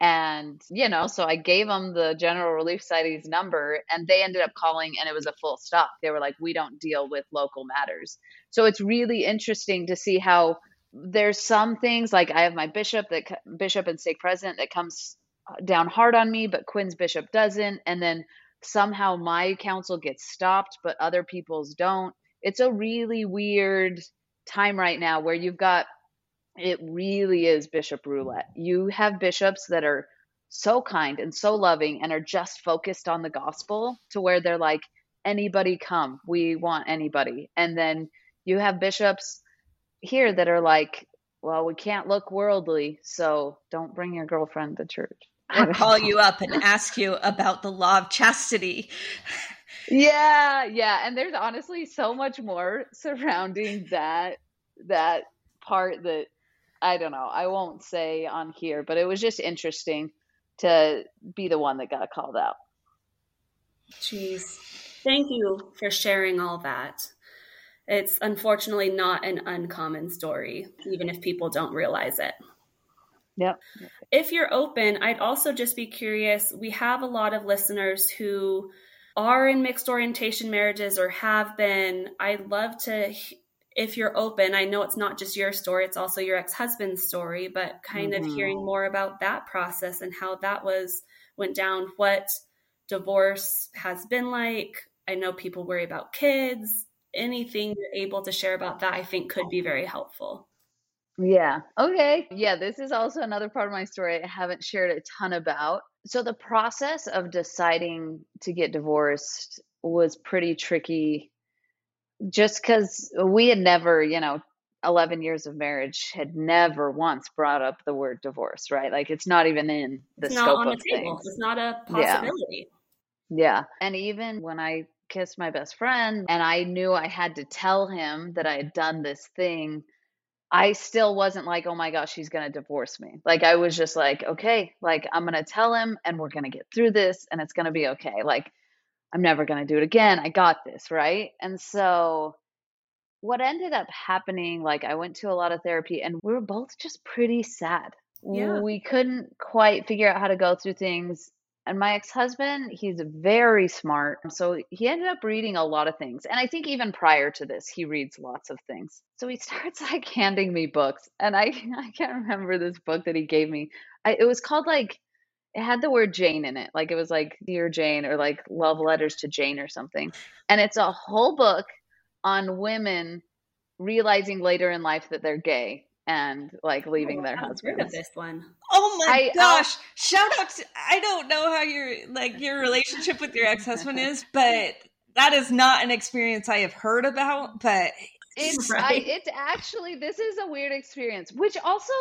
And, you know, so I gave them the General Relief Society's number and they ended up calling and it was a full stop. They were like, we don't deal with local matters. So it's really interesting to see how there's some things like I have my bishop that bishop and stake president that comes down hard on me, but Quinn's bishop doesn't. And then somehow my council gets stopped, but other people's don't it's a really weird time right now where you've got it really is bishop roulette. You have bishops that are so kind and so loving and are just focused on the gospel to where they're like anybody come we want anybody and then you have bishops here that are like well we can't look worldly so don't bring your girlfriend to church I'll call you up and ask you about the law of chastity. Yeah, yeah, and there's honestly so much more surrounding that that part that I don't know. I won't say on here, but it was just interesting to be the one that got called out. Jeez. Thank you for sharing all that. It's unfortunately not an uncommon story, even if people don't realize it. Yep. If you're open, I'd also just be curious. We have a lot of listeners who are in mixed orientation marriages or have been. I'd love to, if you're open, I know it's not just your story, it's also your ex husband's story, but kind mm-hmm. of hearing more about that process and how that was went down, what divorce has been like. I know people worry about kids. Anything you're able to share about that, I think, could be very helpful. Yeah. Okay. Yeah, this is also another part of my story I haven't shared a ton about. So the process of deciding to get divorced was pretty tricky just cuz we had never, you know, 11 years of marriage had never once brought up the word divorce, right? Like it's not even in the it's scope of things. It's not a possibility. Yeah. yeah. And even when I kissed my best friend and I knew I had to tell him that I had done this thing I still wasn't like, oh my gosh, she's going to divorce me. Like, I was just like, okay, like, I'm going to tell him and we're going to get through this and it's going to be okay. Like, I'm never going to do it again. I got this. Right. And so, what ended up happening, like, I went to a lot of therapy and we were both just pretty sad. Yeah. We couldn't quite figure out how to go through things and my ex husband, he's very smart. So he ended up reading a lot of things. And I think even prior to this, he reads lots of things. So he [laughs] starts like handing me books. And I, [laughs] I can't remember this book that he gave me. I, it was called like, it had the word Jane in it. Like it was like Dear Jane or like Love Letters to Jane or something. And it's a whole book on women realizing later in life that they're gay and like leaving oh, their husbands. This one. Oh my I, gosh! Uh, Shout out to I don't know how your like your relationship with your ex husband is, but that is not an experience I have heard about. But it's [laughs] right. I, it's actually this is a weird experience, which also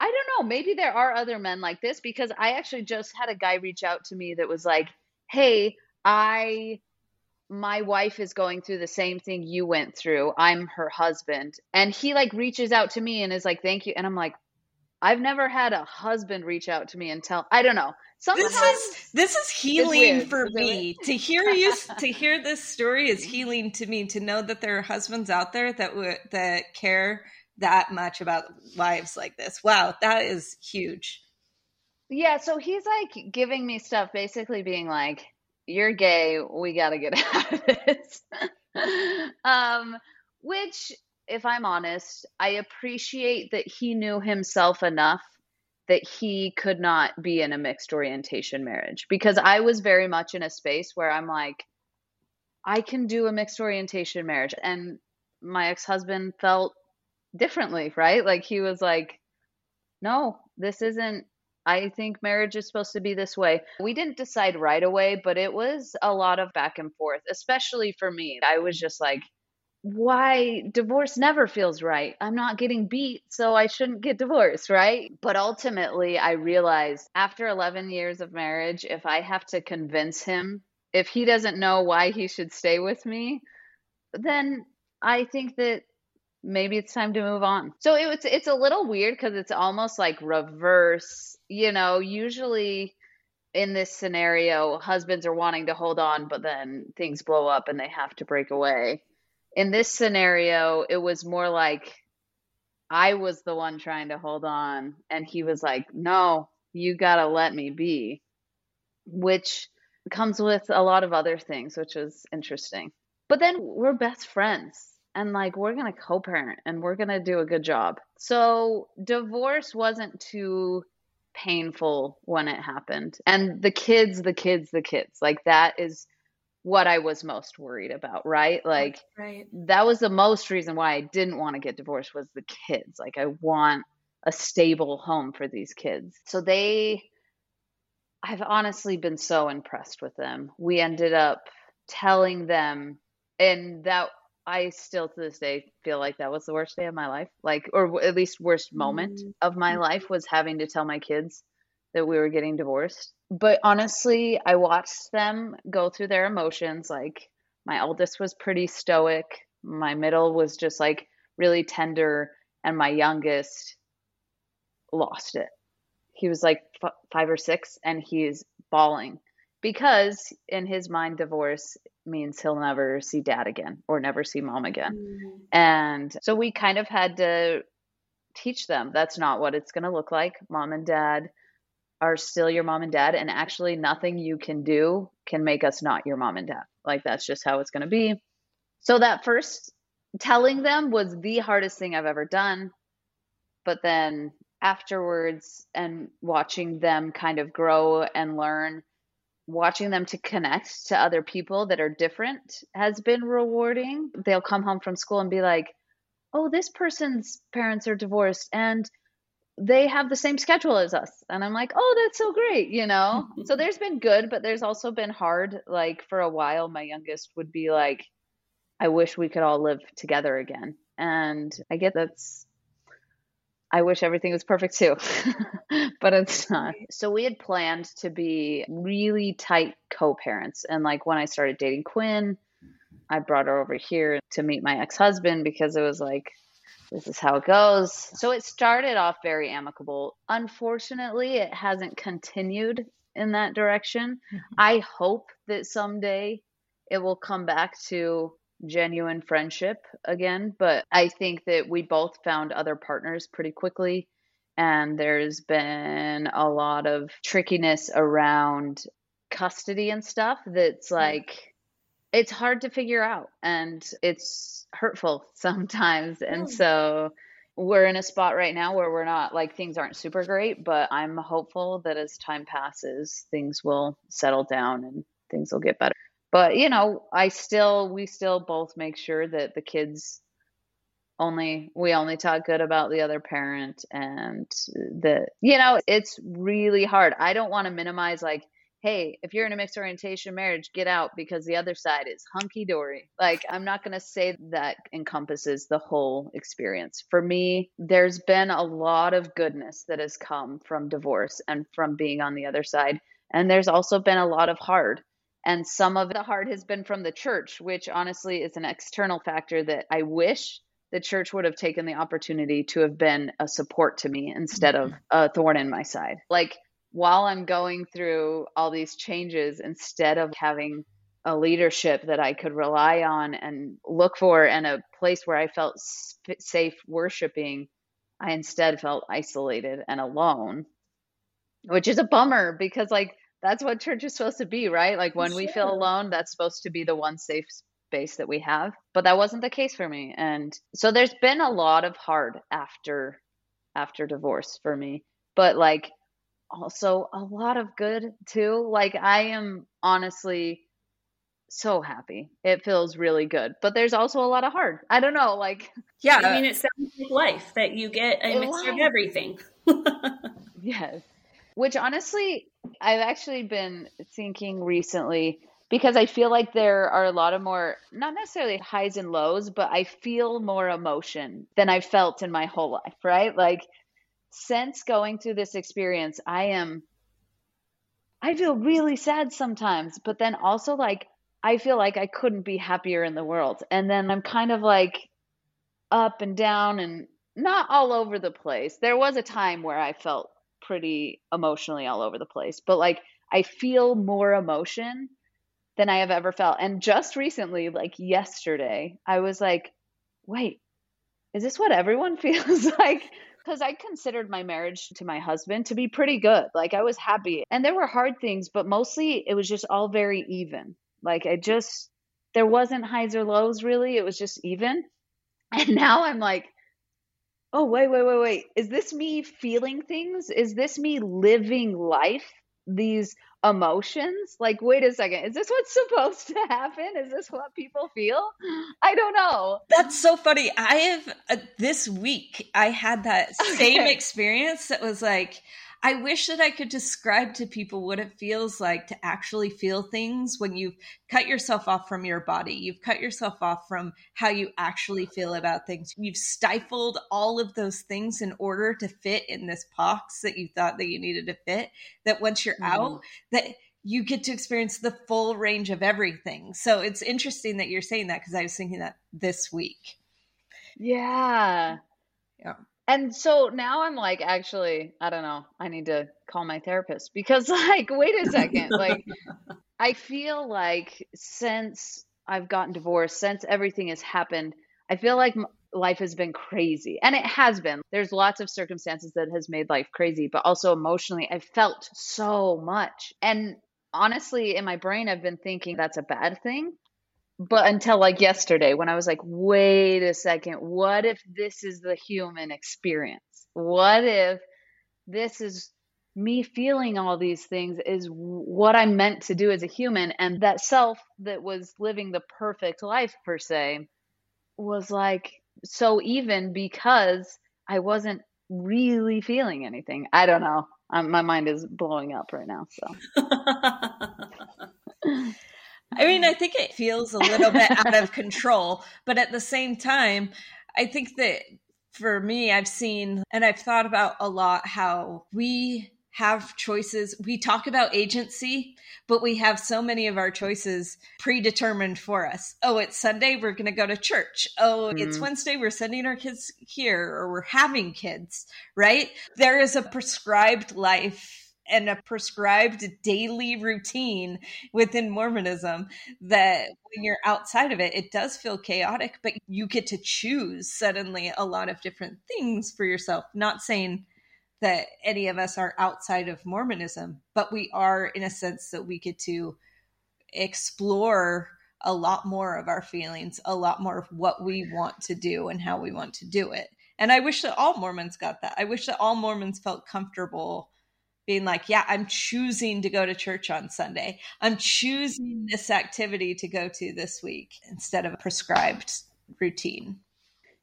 I don't know. Maybe there are other men like this because I actually just had a guy reach out to me that was like, "Hey, I my wife is going through the same thing you went through. I'm her husband. And he like reaches out to me and is like, thank you. And I'm like, I've never had a husband reach out to me and tell, I don't know. Sometimes this is this is healing for me to hear you to [laughs] hear this story is healing to me to know that there are husbands out there that would that care that much about lives like this. Wow, that is huge. Yeah, so he's like giving me stuff basically being like you're gay. We got to get [laughs] out of this. um, which, if I'm honest, I appreciate that he knew himself enough that he could not be in a mixed orientation marriage because I was very much in a space where I'm like, I can do a mixed orientation marriage. And my ex husband felt differently, right? Like he was like, no, this isn't I think marriage is supposed to be this way. We didn't decide right away, but it was a lot of back and forth, especially for me. I was just like, why divorce never feels right. I'm not getting beat, so I shouldn't get divorced, right? But ultimately, I realized after 11 years of marriage, if I have to convince him, if he doesn't know why he should stay with me, then I think that maybe it's time to move on. So it, it's it's a little weird because it's almost like reverse. You know, usually in this scenario, husbands are wanting to hold on, but then things blow up and they have to break away. In this scenario, it was more like I was the one trying to hold on, and he was like, "No, you gotta let me be," which comes with a lot of other things, which was interesting. But then we're best friends and like we're going to co-parent and we're going to do a good job. So divorce wasn't too painful when it happened. And the kids, the kids, the kids. Like that is what I was most worried about, right? Like right. that was the most reason why I didn't want to get divorced was the kids. Like I want a stable home for these kids. So they I've honestly been so impressed with them. We ended up telling them and that I still to this day feel like that was the worst day of my life. Like, or at least worst moment mm-hmm. of my life was having to tell my kids that we were getting divorced. But honestly, I watched them go through their emotions. Like my oldest was pretty stoic, my middle was just like really tender, and my youngest lost it. He was like f- five or six, and he's bawling because in his mind, divorce means he'll never see dad again or never see mom again. Mm. And so we kind of had to teach them that's not what it's going to look like. Mom and dad are still your mom and dad, and actually, nothing you can do can make us not your mom and dad. Like, that's just how it's going to be. So, that first telling them was the hardest thing I've ever done. But then afterwards, and watching them kind of grow and learn, watching them to connect to other people that are different has been rewarding. They'll come home from school and be like, oh, this person's parents are divorced and they have the same schedule as us. And I'm like, oh, that's so great, you know? [laughs] so there's been good, but there's also been hard. Like for a while, my youngest would be like, I wish we could all live together again. And I get that's, I wish everything was perfect too, [laughs] but it's not. [laughs] So we had planned to be really tight co parents. And like when I started dating Quinn, I brought her over here to meet my ex husband because it was like, this is how it goes. So it started off very amicable. Unfortunately, it hasn't continued in that direction. Mm-hmm. I hope that someday it will come back to genuine friendship again, but I think that we both found other partners pretty quickly. And there's been a lot of trickiness around custody and stuff that's like, it's hard to figure out and it's hurtful [laughs] sometimes. And so we're in a spot right now where we're not like things aren't super great, but I'm hopeful that as time passes, things will settle down and things will get better. But, you know, I still, we still both make sure that the kids only we only talk good about the other parent and the you know it's really hard i don't want to minimize like hey, if you're in a mixed orientation marriage, get out because the other side is hunky dory. Like, I'm not going to say that encompasses the whole experience. For me, there's been a lot of goodness that has come from divorce and from being on the other side. And there's also been a lot of hard. And some of the hard has been from the church, which honestly is an external factor that I wish the church would have taken the opportunity to have been a support to me instead of mm-hmm. a thorn in my side. Like while I'm going through all these changes, instead of having a leadership that I could rely on and look for and a place where I felt sp- safe worshiping, I instead felt isolated and alone, which is a bummer because, like, that's what church is supposed to be, right? Like, when sure. we feel alone, that's supposed to be the one safe space that we have. But that wasn't the case for me. And so there's been a lot of hard after after divorce for me. But like also a lot of good too. Like I am honestly so happy. It feels really good. But there's also a lot of hard. I don't know, like Yeah, I mean it sounds like life that you get a mixture of everything. [laughs] yes. Which honestly, I've actually been thinking recently because I feel like there are a lot of more, not necessarily highs and lows, but I feel more emotion than I felt in my whole life, right? Like since going through this experience, I am, I feel really sad sometimes, but then also like, I feel like I couldn't be happier in the world. And then I'm kind of like up and down and not all over the place. There was a time where I felt pretty emotionally all over the place, but like I feel more emotion than I have ever felt. And just recently, like yesterday, I was like, wait, is this what everyone [laughs] feels like? because I considered my marriage to my husband to be pretty good. Like I was happy. And there were hard things, but mostly it was just all very even. Like I just there wasn't highs or lows really. It was just even. [laughs] And now I'm like, oh wait, wait, wait, wait. Is this me feeling things? Is this me living life? These emotions? Like, wait a second, is this what's [laughs] supposed to happen? Is this what people feel? I don't know. That's so funny. I have uh, this week I had that [laughs] same experience that was like I wish that I could describe to people what it feels like to actually feel things when you've cut yourself off from your body. You've cut yourself off from how you actually feel about things. You've stifled all of those things in order to fit in this box that you thought that you needed to fit. That once you're mm. out, that you get to experience the full range of everything. So it's interesting that you're saying that because I was thinking that this week. Yeah. Yeah. And so now I'm like, actually, I don't know. I need to call my therapist because, [laughs] like, wait a second. like, I feel like since I've gotten divorced, since everything has happened, I feel like life has been crazy. And it has been. There's lots of circumstances that has made life crazy, but also emotionally, I felt so much. And honestly, in my brain, I've been thinking that's a bad thing but until like yesterday when I was like, wait a second, what if this is the human experience? What if this is me feeling all these things is what I'm meant to do as a human? And that self that was living the perfect life, per se, was like so even because I wasn't really feeling anything. I don't know. I'm, my mind is blowing up right now. So. [laughs] I mean, I think it feels a little bit out of control, but at the same time, I think that for me, I've seen and I've thought about a lot how we have choices. We talk about agency, but we have so many of our choices predetermined for us. Oh, it's Sunday, we're going to go to church. Oh, mm-hmm. it's Wednesday, we're sending our kids here, or we're having kids, right? There is a prescribed life and a prescribed daily routine within Mormonism that when you're outside of it, it does feel chaotic, but you get to choose suddenly a lot of different things for yourself. Not saying that any of us are outside of Mormonism, but we are in a sense that we get to explore a lot more of our feelings, a lot more of what we want to do and how we want to do it. And I wish that all Mormons got that. I wish that all Mormons felt comfortable being like, yeah, I'm choosing to go to church on Sunday. I'm choosing this activity to go to this week instead of a prescribed routine.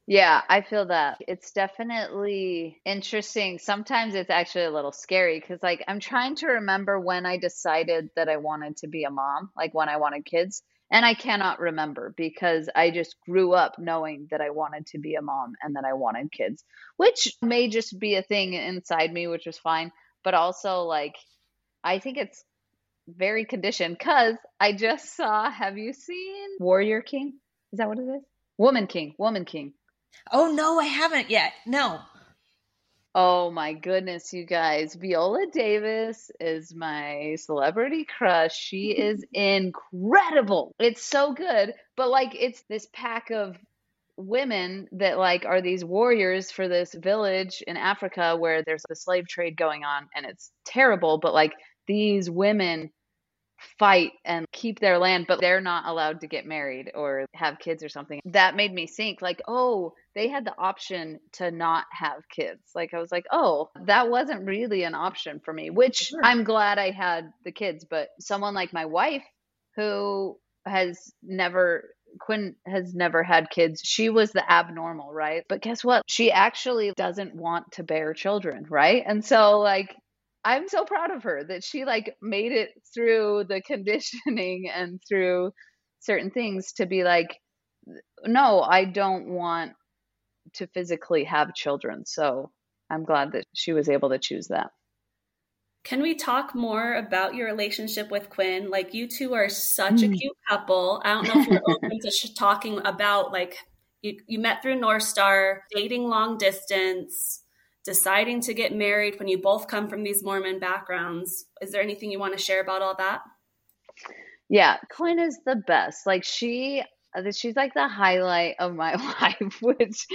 Yeah, I feel that. It's definitely interesting. Sometimes it's actually a little scary because, like, I'm trying to remember when I decided that I wanted to be a mom, like when I wanted kids. And I cannot remember because I just grew up knowing that I wanted to be a mom and that I wanted kids, which may just be a thing inside me, which was fine but also like I think it's very conditioned because I just saw. Have you seen Warrior King? Is that what it is? Woman King. Woman King. Oh no, I haven't yet. No. Oh my goodness, you guys. Viola Davis is my celebrity crush. She is [laughs] incredible. It's so good. But like it's this pack of women that like are these warriors for this village in Africa where there's a slave trade going on and it's terrible but like these women fight and keep their land but they're not allowed to get married or have kids or something that made me think like oh they had the option to not have kids like i was like oh that wasn't really an option for me which sure. i'm glad i had the kids but someone like my wife who has never Quinn has never had kids. She was the abnormal, right? But guess what? She actually doesn't want to bear children, right? And so, like, I'm so proud of her that she like made it through the [laughs] conditioning and through certain things to be like, no, I don't want to physically have children. So I'm glad that she was able to choose that. Can we talk more about your relationship with Quinn? Like you two are such a mm. cute couple. I don't know if you're open to sh- talking about like you, you met through North Star, dating long distance, deciding to get married when you both come from these Mormon backgrounds. Is there anything you want to share about all that? Yeah, Quinn is the best. Like she she's like the highlight of my [laughs] life, which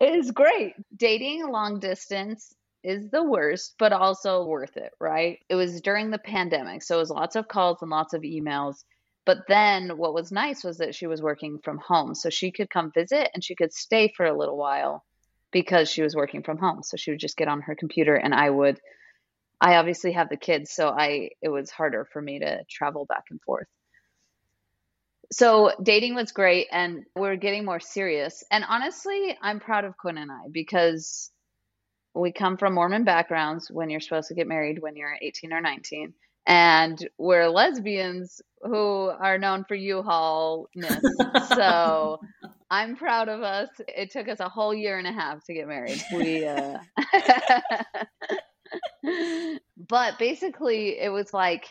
is great. Dating long distance is the worst, but also worth it, right? It was during the pandemic, so it was lots of calls and lots of emails. But then what was nice was that she was working from home, so she could come visit and she could stay for a little while because she was working from home. So she would just get on her computer and I would I obviously have the kids, so I it was harder for me to travel back and forth. So dating was great and we're getting more serious. And honestly, I'm proud of Quinn and I because we come from Mormon backgrounds when you're supposed to get married when you're 18 or 19. And we're lesbians who are known for U-Haul-ness. [laughs] so I'm proud of us. It took us a whole year and a half to get married. We, uh... [laughs] but basically, it was like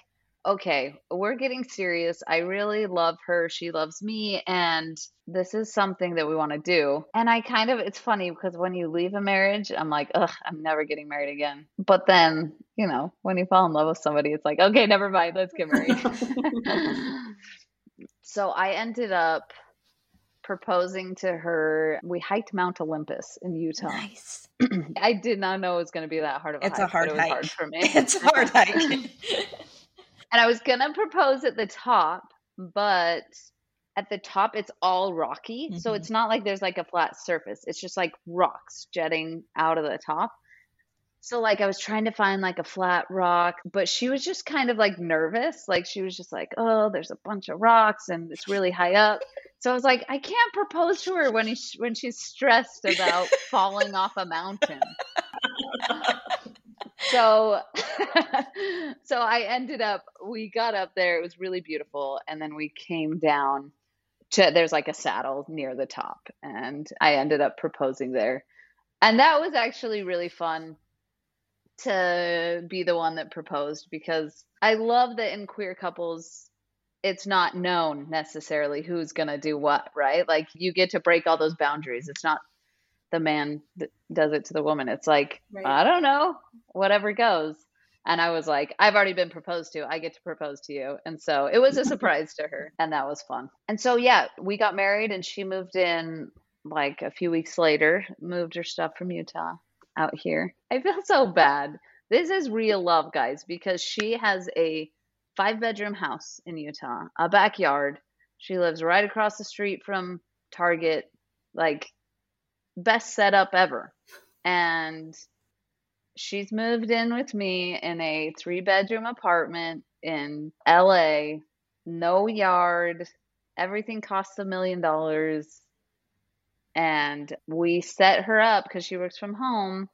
okay, we're getting serious. I really love her. She loves me. And this is something that we want to do. And I kind of, it's funny because when you leave a marriage, I'm like, ugh, I'm never getting married again. But then, you know, when you fall in love with somebody, it's like, okay, never mind, let's get married. [laughs] [laughs] so I ended up proposing to her. We hiked Mount Olympus in Utah. Nice. [clears throat] I did not know it was going to be that hard of a it's hike. a hard hike. hard for me. [laughs] It's a hard hike. And I was gonna propose at the top, but at the top it's all rocky. Mm-hmm. So it's not like there's like a flat surface. It's just like rocks jetting out of the top. So like I was trying to find like a flat rock, but she was just kind of like nervous. Like she was just like, "Oh, there's a bunch of rocks and it's really high up." So I was like, "I can't propose to her when he, when she's stressed about [laughs] falling off a mountain." [laughs] so [laughs] so I ended up we got up there it was really beautiful and then we came down to there's like a saddle near the top and I ended up proposing there. And that was actually really fun to be the one that proposed because I love that in queer couples it's not known necessarily who's going to do what right? Like you get to break all those boundaries. It's not the man does it to the woman. It's like, right. I don't know, whatever goes. And I was like, I've already been proposed to. I get to propose to you. And so it was a surprise to her. And that was fun. And so, yeah, we got married and she moved in like a few weeks later, moved her stuff from Utah out here. I feel so bad. This is real love, guys, because she has a five bedroom house in Utah, a backyard. She lives right across the street from Target. Like, best setup ever. And she's moved in with me in a three bedroom apartment in LA, no yard. Everything costs a million dollars. And we set her up because she works from home.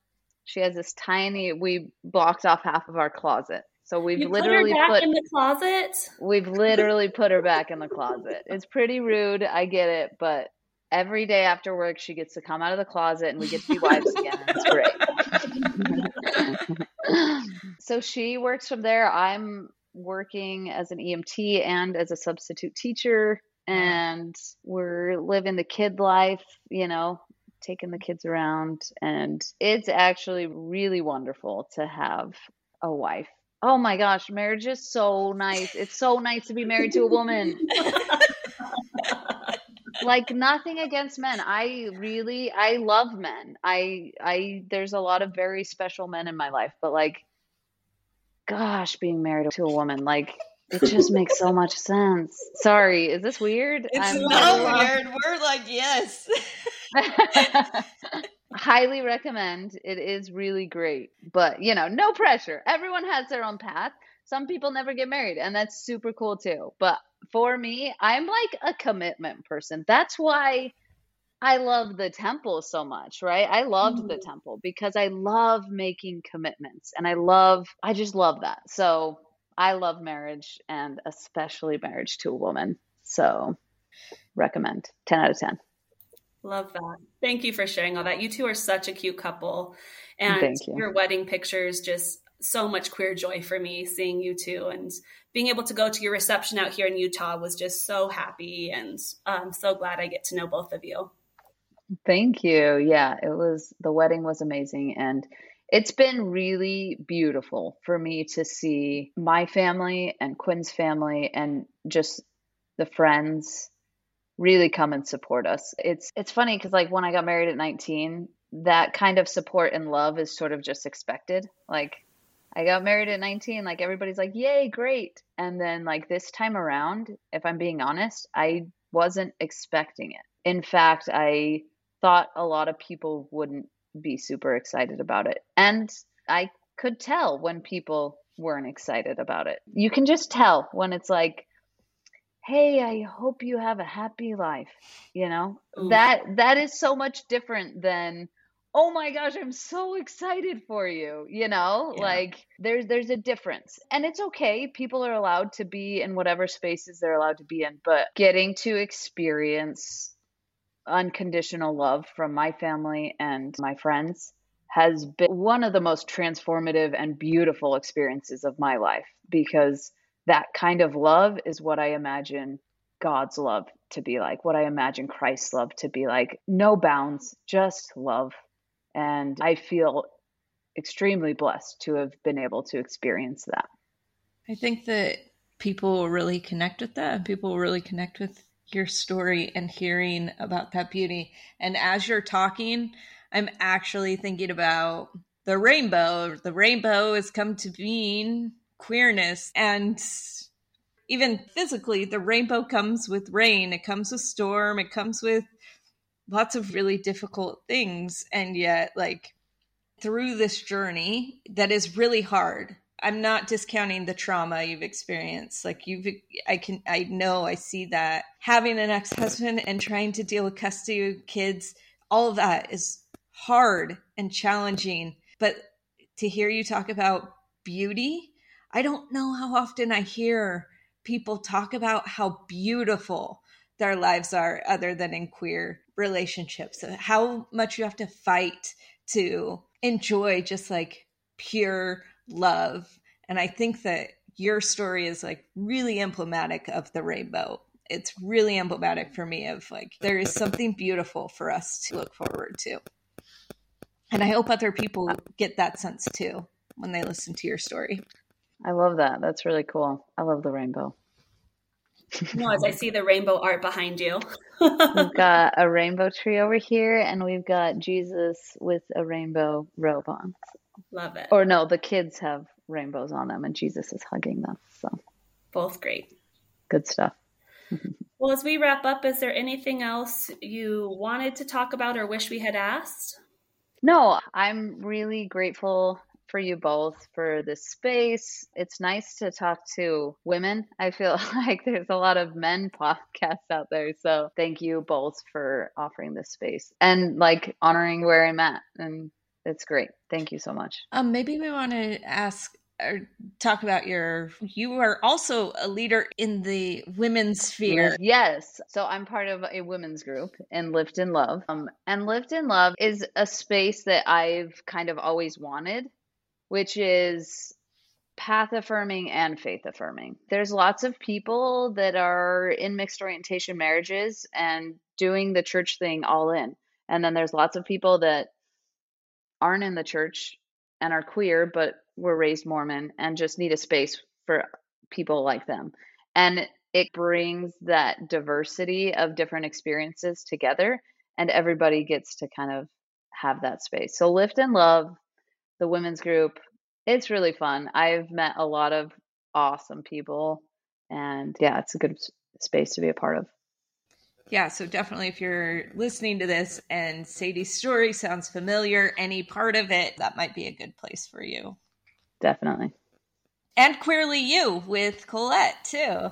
She has this tiny, we blocked off half of our closet. So we've you literally put, put in the closet. We've literally put her back in the closet. It's pretty rude, I get it, but every day after work she gets to come out of the closet and we get to be wives again. And it's great. [laughs] So she works from there. I'm working as an emt and as a substitute teacher and we're living the kid life you know taking the kids around. And it's actually really wonderful to have a wife. Oh my gosh marriage is so nice. It's so nice to be married to a woman [laughs] like nothing against men. I really I love men. I I there's a lot of very special men in my life, but like gosh, being married to a woman like it [laughs] just makes so much sense. Sorry, is this weird? It's I'm not weird. We're like, yes. [laughs] [laughs] Highly recommend. It is really great. But, you know, no pressure. Everyone has their own path. Some people never get married, and that's super cool too. But for me, I'm like a commitment person. That's why I love the temple so much, right? I loved mm-hmm. the temple because I love making commitments and I love, I just love that. So I love marriage and especially marriage to a woman. So recommend 10 out of 10. Love that. Thank you for sharing all that. You two are such a cute couple. And you. your wedding pictures just so much queer joy for me seeing you two and being able to go to your reception out here in Utah was just so happy and I'm so glad I get to know both of you. Thank you. Yeah, it was the wedding was amazing and it's been really beautiful for me to see my family and Quinn's family and just the friends really come and support us. It's it's funny cuz like when I got married at 19, that kind of support and love is sort of just expected. Like I got married at 19. Like everybody's like, yay, great. And then, like this time around, if I'm being honest, I wasn't expecting it. In fact, I thought a lot of people wouldn't be super excited about it. And I could tell when people weren't excited about it. You can just tell when it's like, hey, I hope you have a happy life. You know, Ooh. that that is so much different than oh my gosh, I'm so excited for you. You know, yeah. like there's there's a difference. And it's okay. People are allowed to be in whatever spaces they're allowed to be in, but getting to experience unconditional love from my family and my friends has been one of the most transformative and beautiful experiences of my life because that kind of love is what I imagine God's love to be like, what I imagine Christ's love to be like. No bounds, just love. And I feel extremely blessed to have been able to experience that. I think that people really connect with that. and People really connect with your story and hearing about that beauty. And as you're talking, I'm actually thinking about the rainbow. The rainbow has come to being queerness and even physically the rainbow comes with rain it comes with storm it comes with lots of really difficult things and yet like through this journey that is really hard. I'm not discounting the trauma you've experienced. Like you've i can i know i see that. Having an ex-husband and trying to deal with custody kids all of that is hard and challenging. But to hear you talk about beauty i don't know how often i hear people talk about how beautiful their lives are other than in queer relationships. How much you have to fight to enjoy just like pure love. And i think that your story is like really emblematic of the rainbow. It's really emblematic for me of like there is something beautiful for us to look forward to. And i hope other people get that sense too when they listen to your story I love that. That's really cool. I love the rainbow. no, as I see the rainbow art behind you. [laughs] we've [laughs] got a rainbow tree over here, and we've got Jesus with a rainbow robe on. Love it. Or no, the kids have rainbows on them, and Jesus is hugging them. So both great. Good stuff. [laughs] well, as we wrap up, is there anything else you wanted to talk about or wish we had asked? No, I'm really grateful for you both for this space. It's nice to talk to women. [laughs] I feel [laughs] like there's a lot of men [laughs] podcasts out there. So thank you both for offering this space and like honoring where I'm at. And it's great. Thank you so much. Um, maybe we want to ask or talk about your you are also a leader in the women's sphere yes so i'm part of a women's group in Lift and Love um, and Lift and Love is a space that i've kind of always wanted which is path affirming and faith affirming. There's lots of people that are in mixed orientation marriages and doing the church thing all in. And then there's lots of people that aren't in the church and are queer but were raised Mormon and just need a space for people like them. And it brings that diversity of different experiences together and everybody gets to kind of have that space. So lift and love the women's group. It's really fun. I've met a lot of awesome people, and yeah, it's a good space to be a part of. Yeah, so definitely if you're listening to this and Sadi's story sounds familiar, any part of it, that might be a good place for you. Definitely. And Queerly You with Colette, too.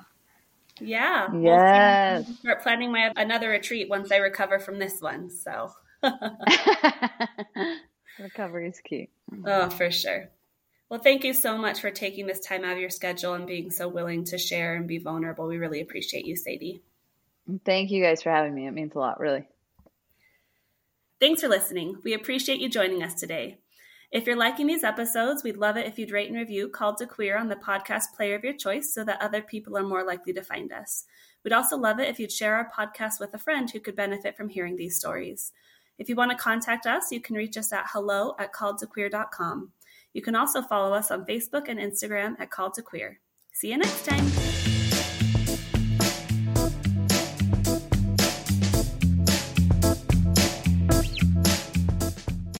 Yeah. Yes. We'll [laughs] start planning my another retreat once I recover from this one. So [laughs] [laughs] recovery is key. Oh, for sure. Well, thank you so much for taking this time out of your schedule and being so willing to share and be vulnerable. We really appreciate you, Sadi. Thank you guys for having me. It means a lot, really. Thanks for listening. We appreciate you joining us today. If you're liking these episodes, we'd love it if you'd rate and review Called to Queer on the podcast player of your choice so that other people are more likely to find us. We'd also love it if you'd share our podcast with a friend who could benefit from hearing these stories. If you want to contact us, you can reach us at hello at calledtoqueer.com. You can also follow us on Facebook and Instagram at Called to Queer. See you next time.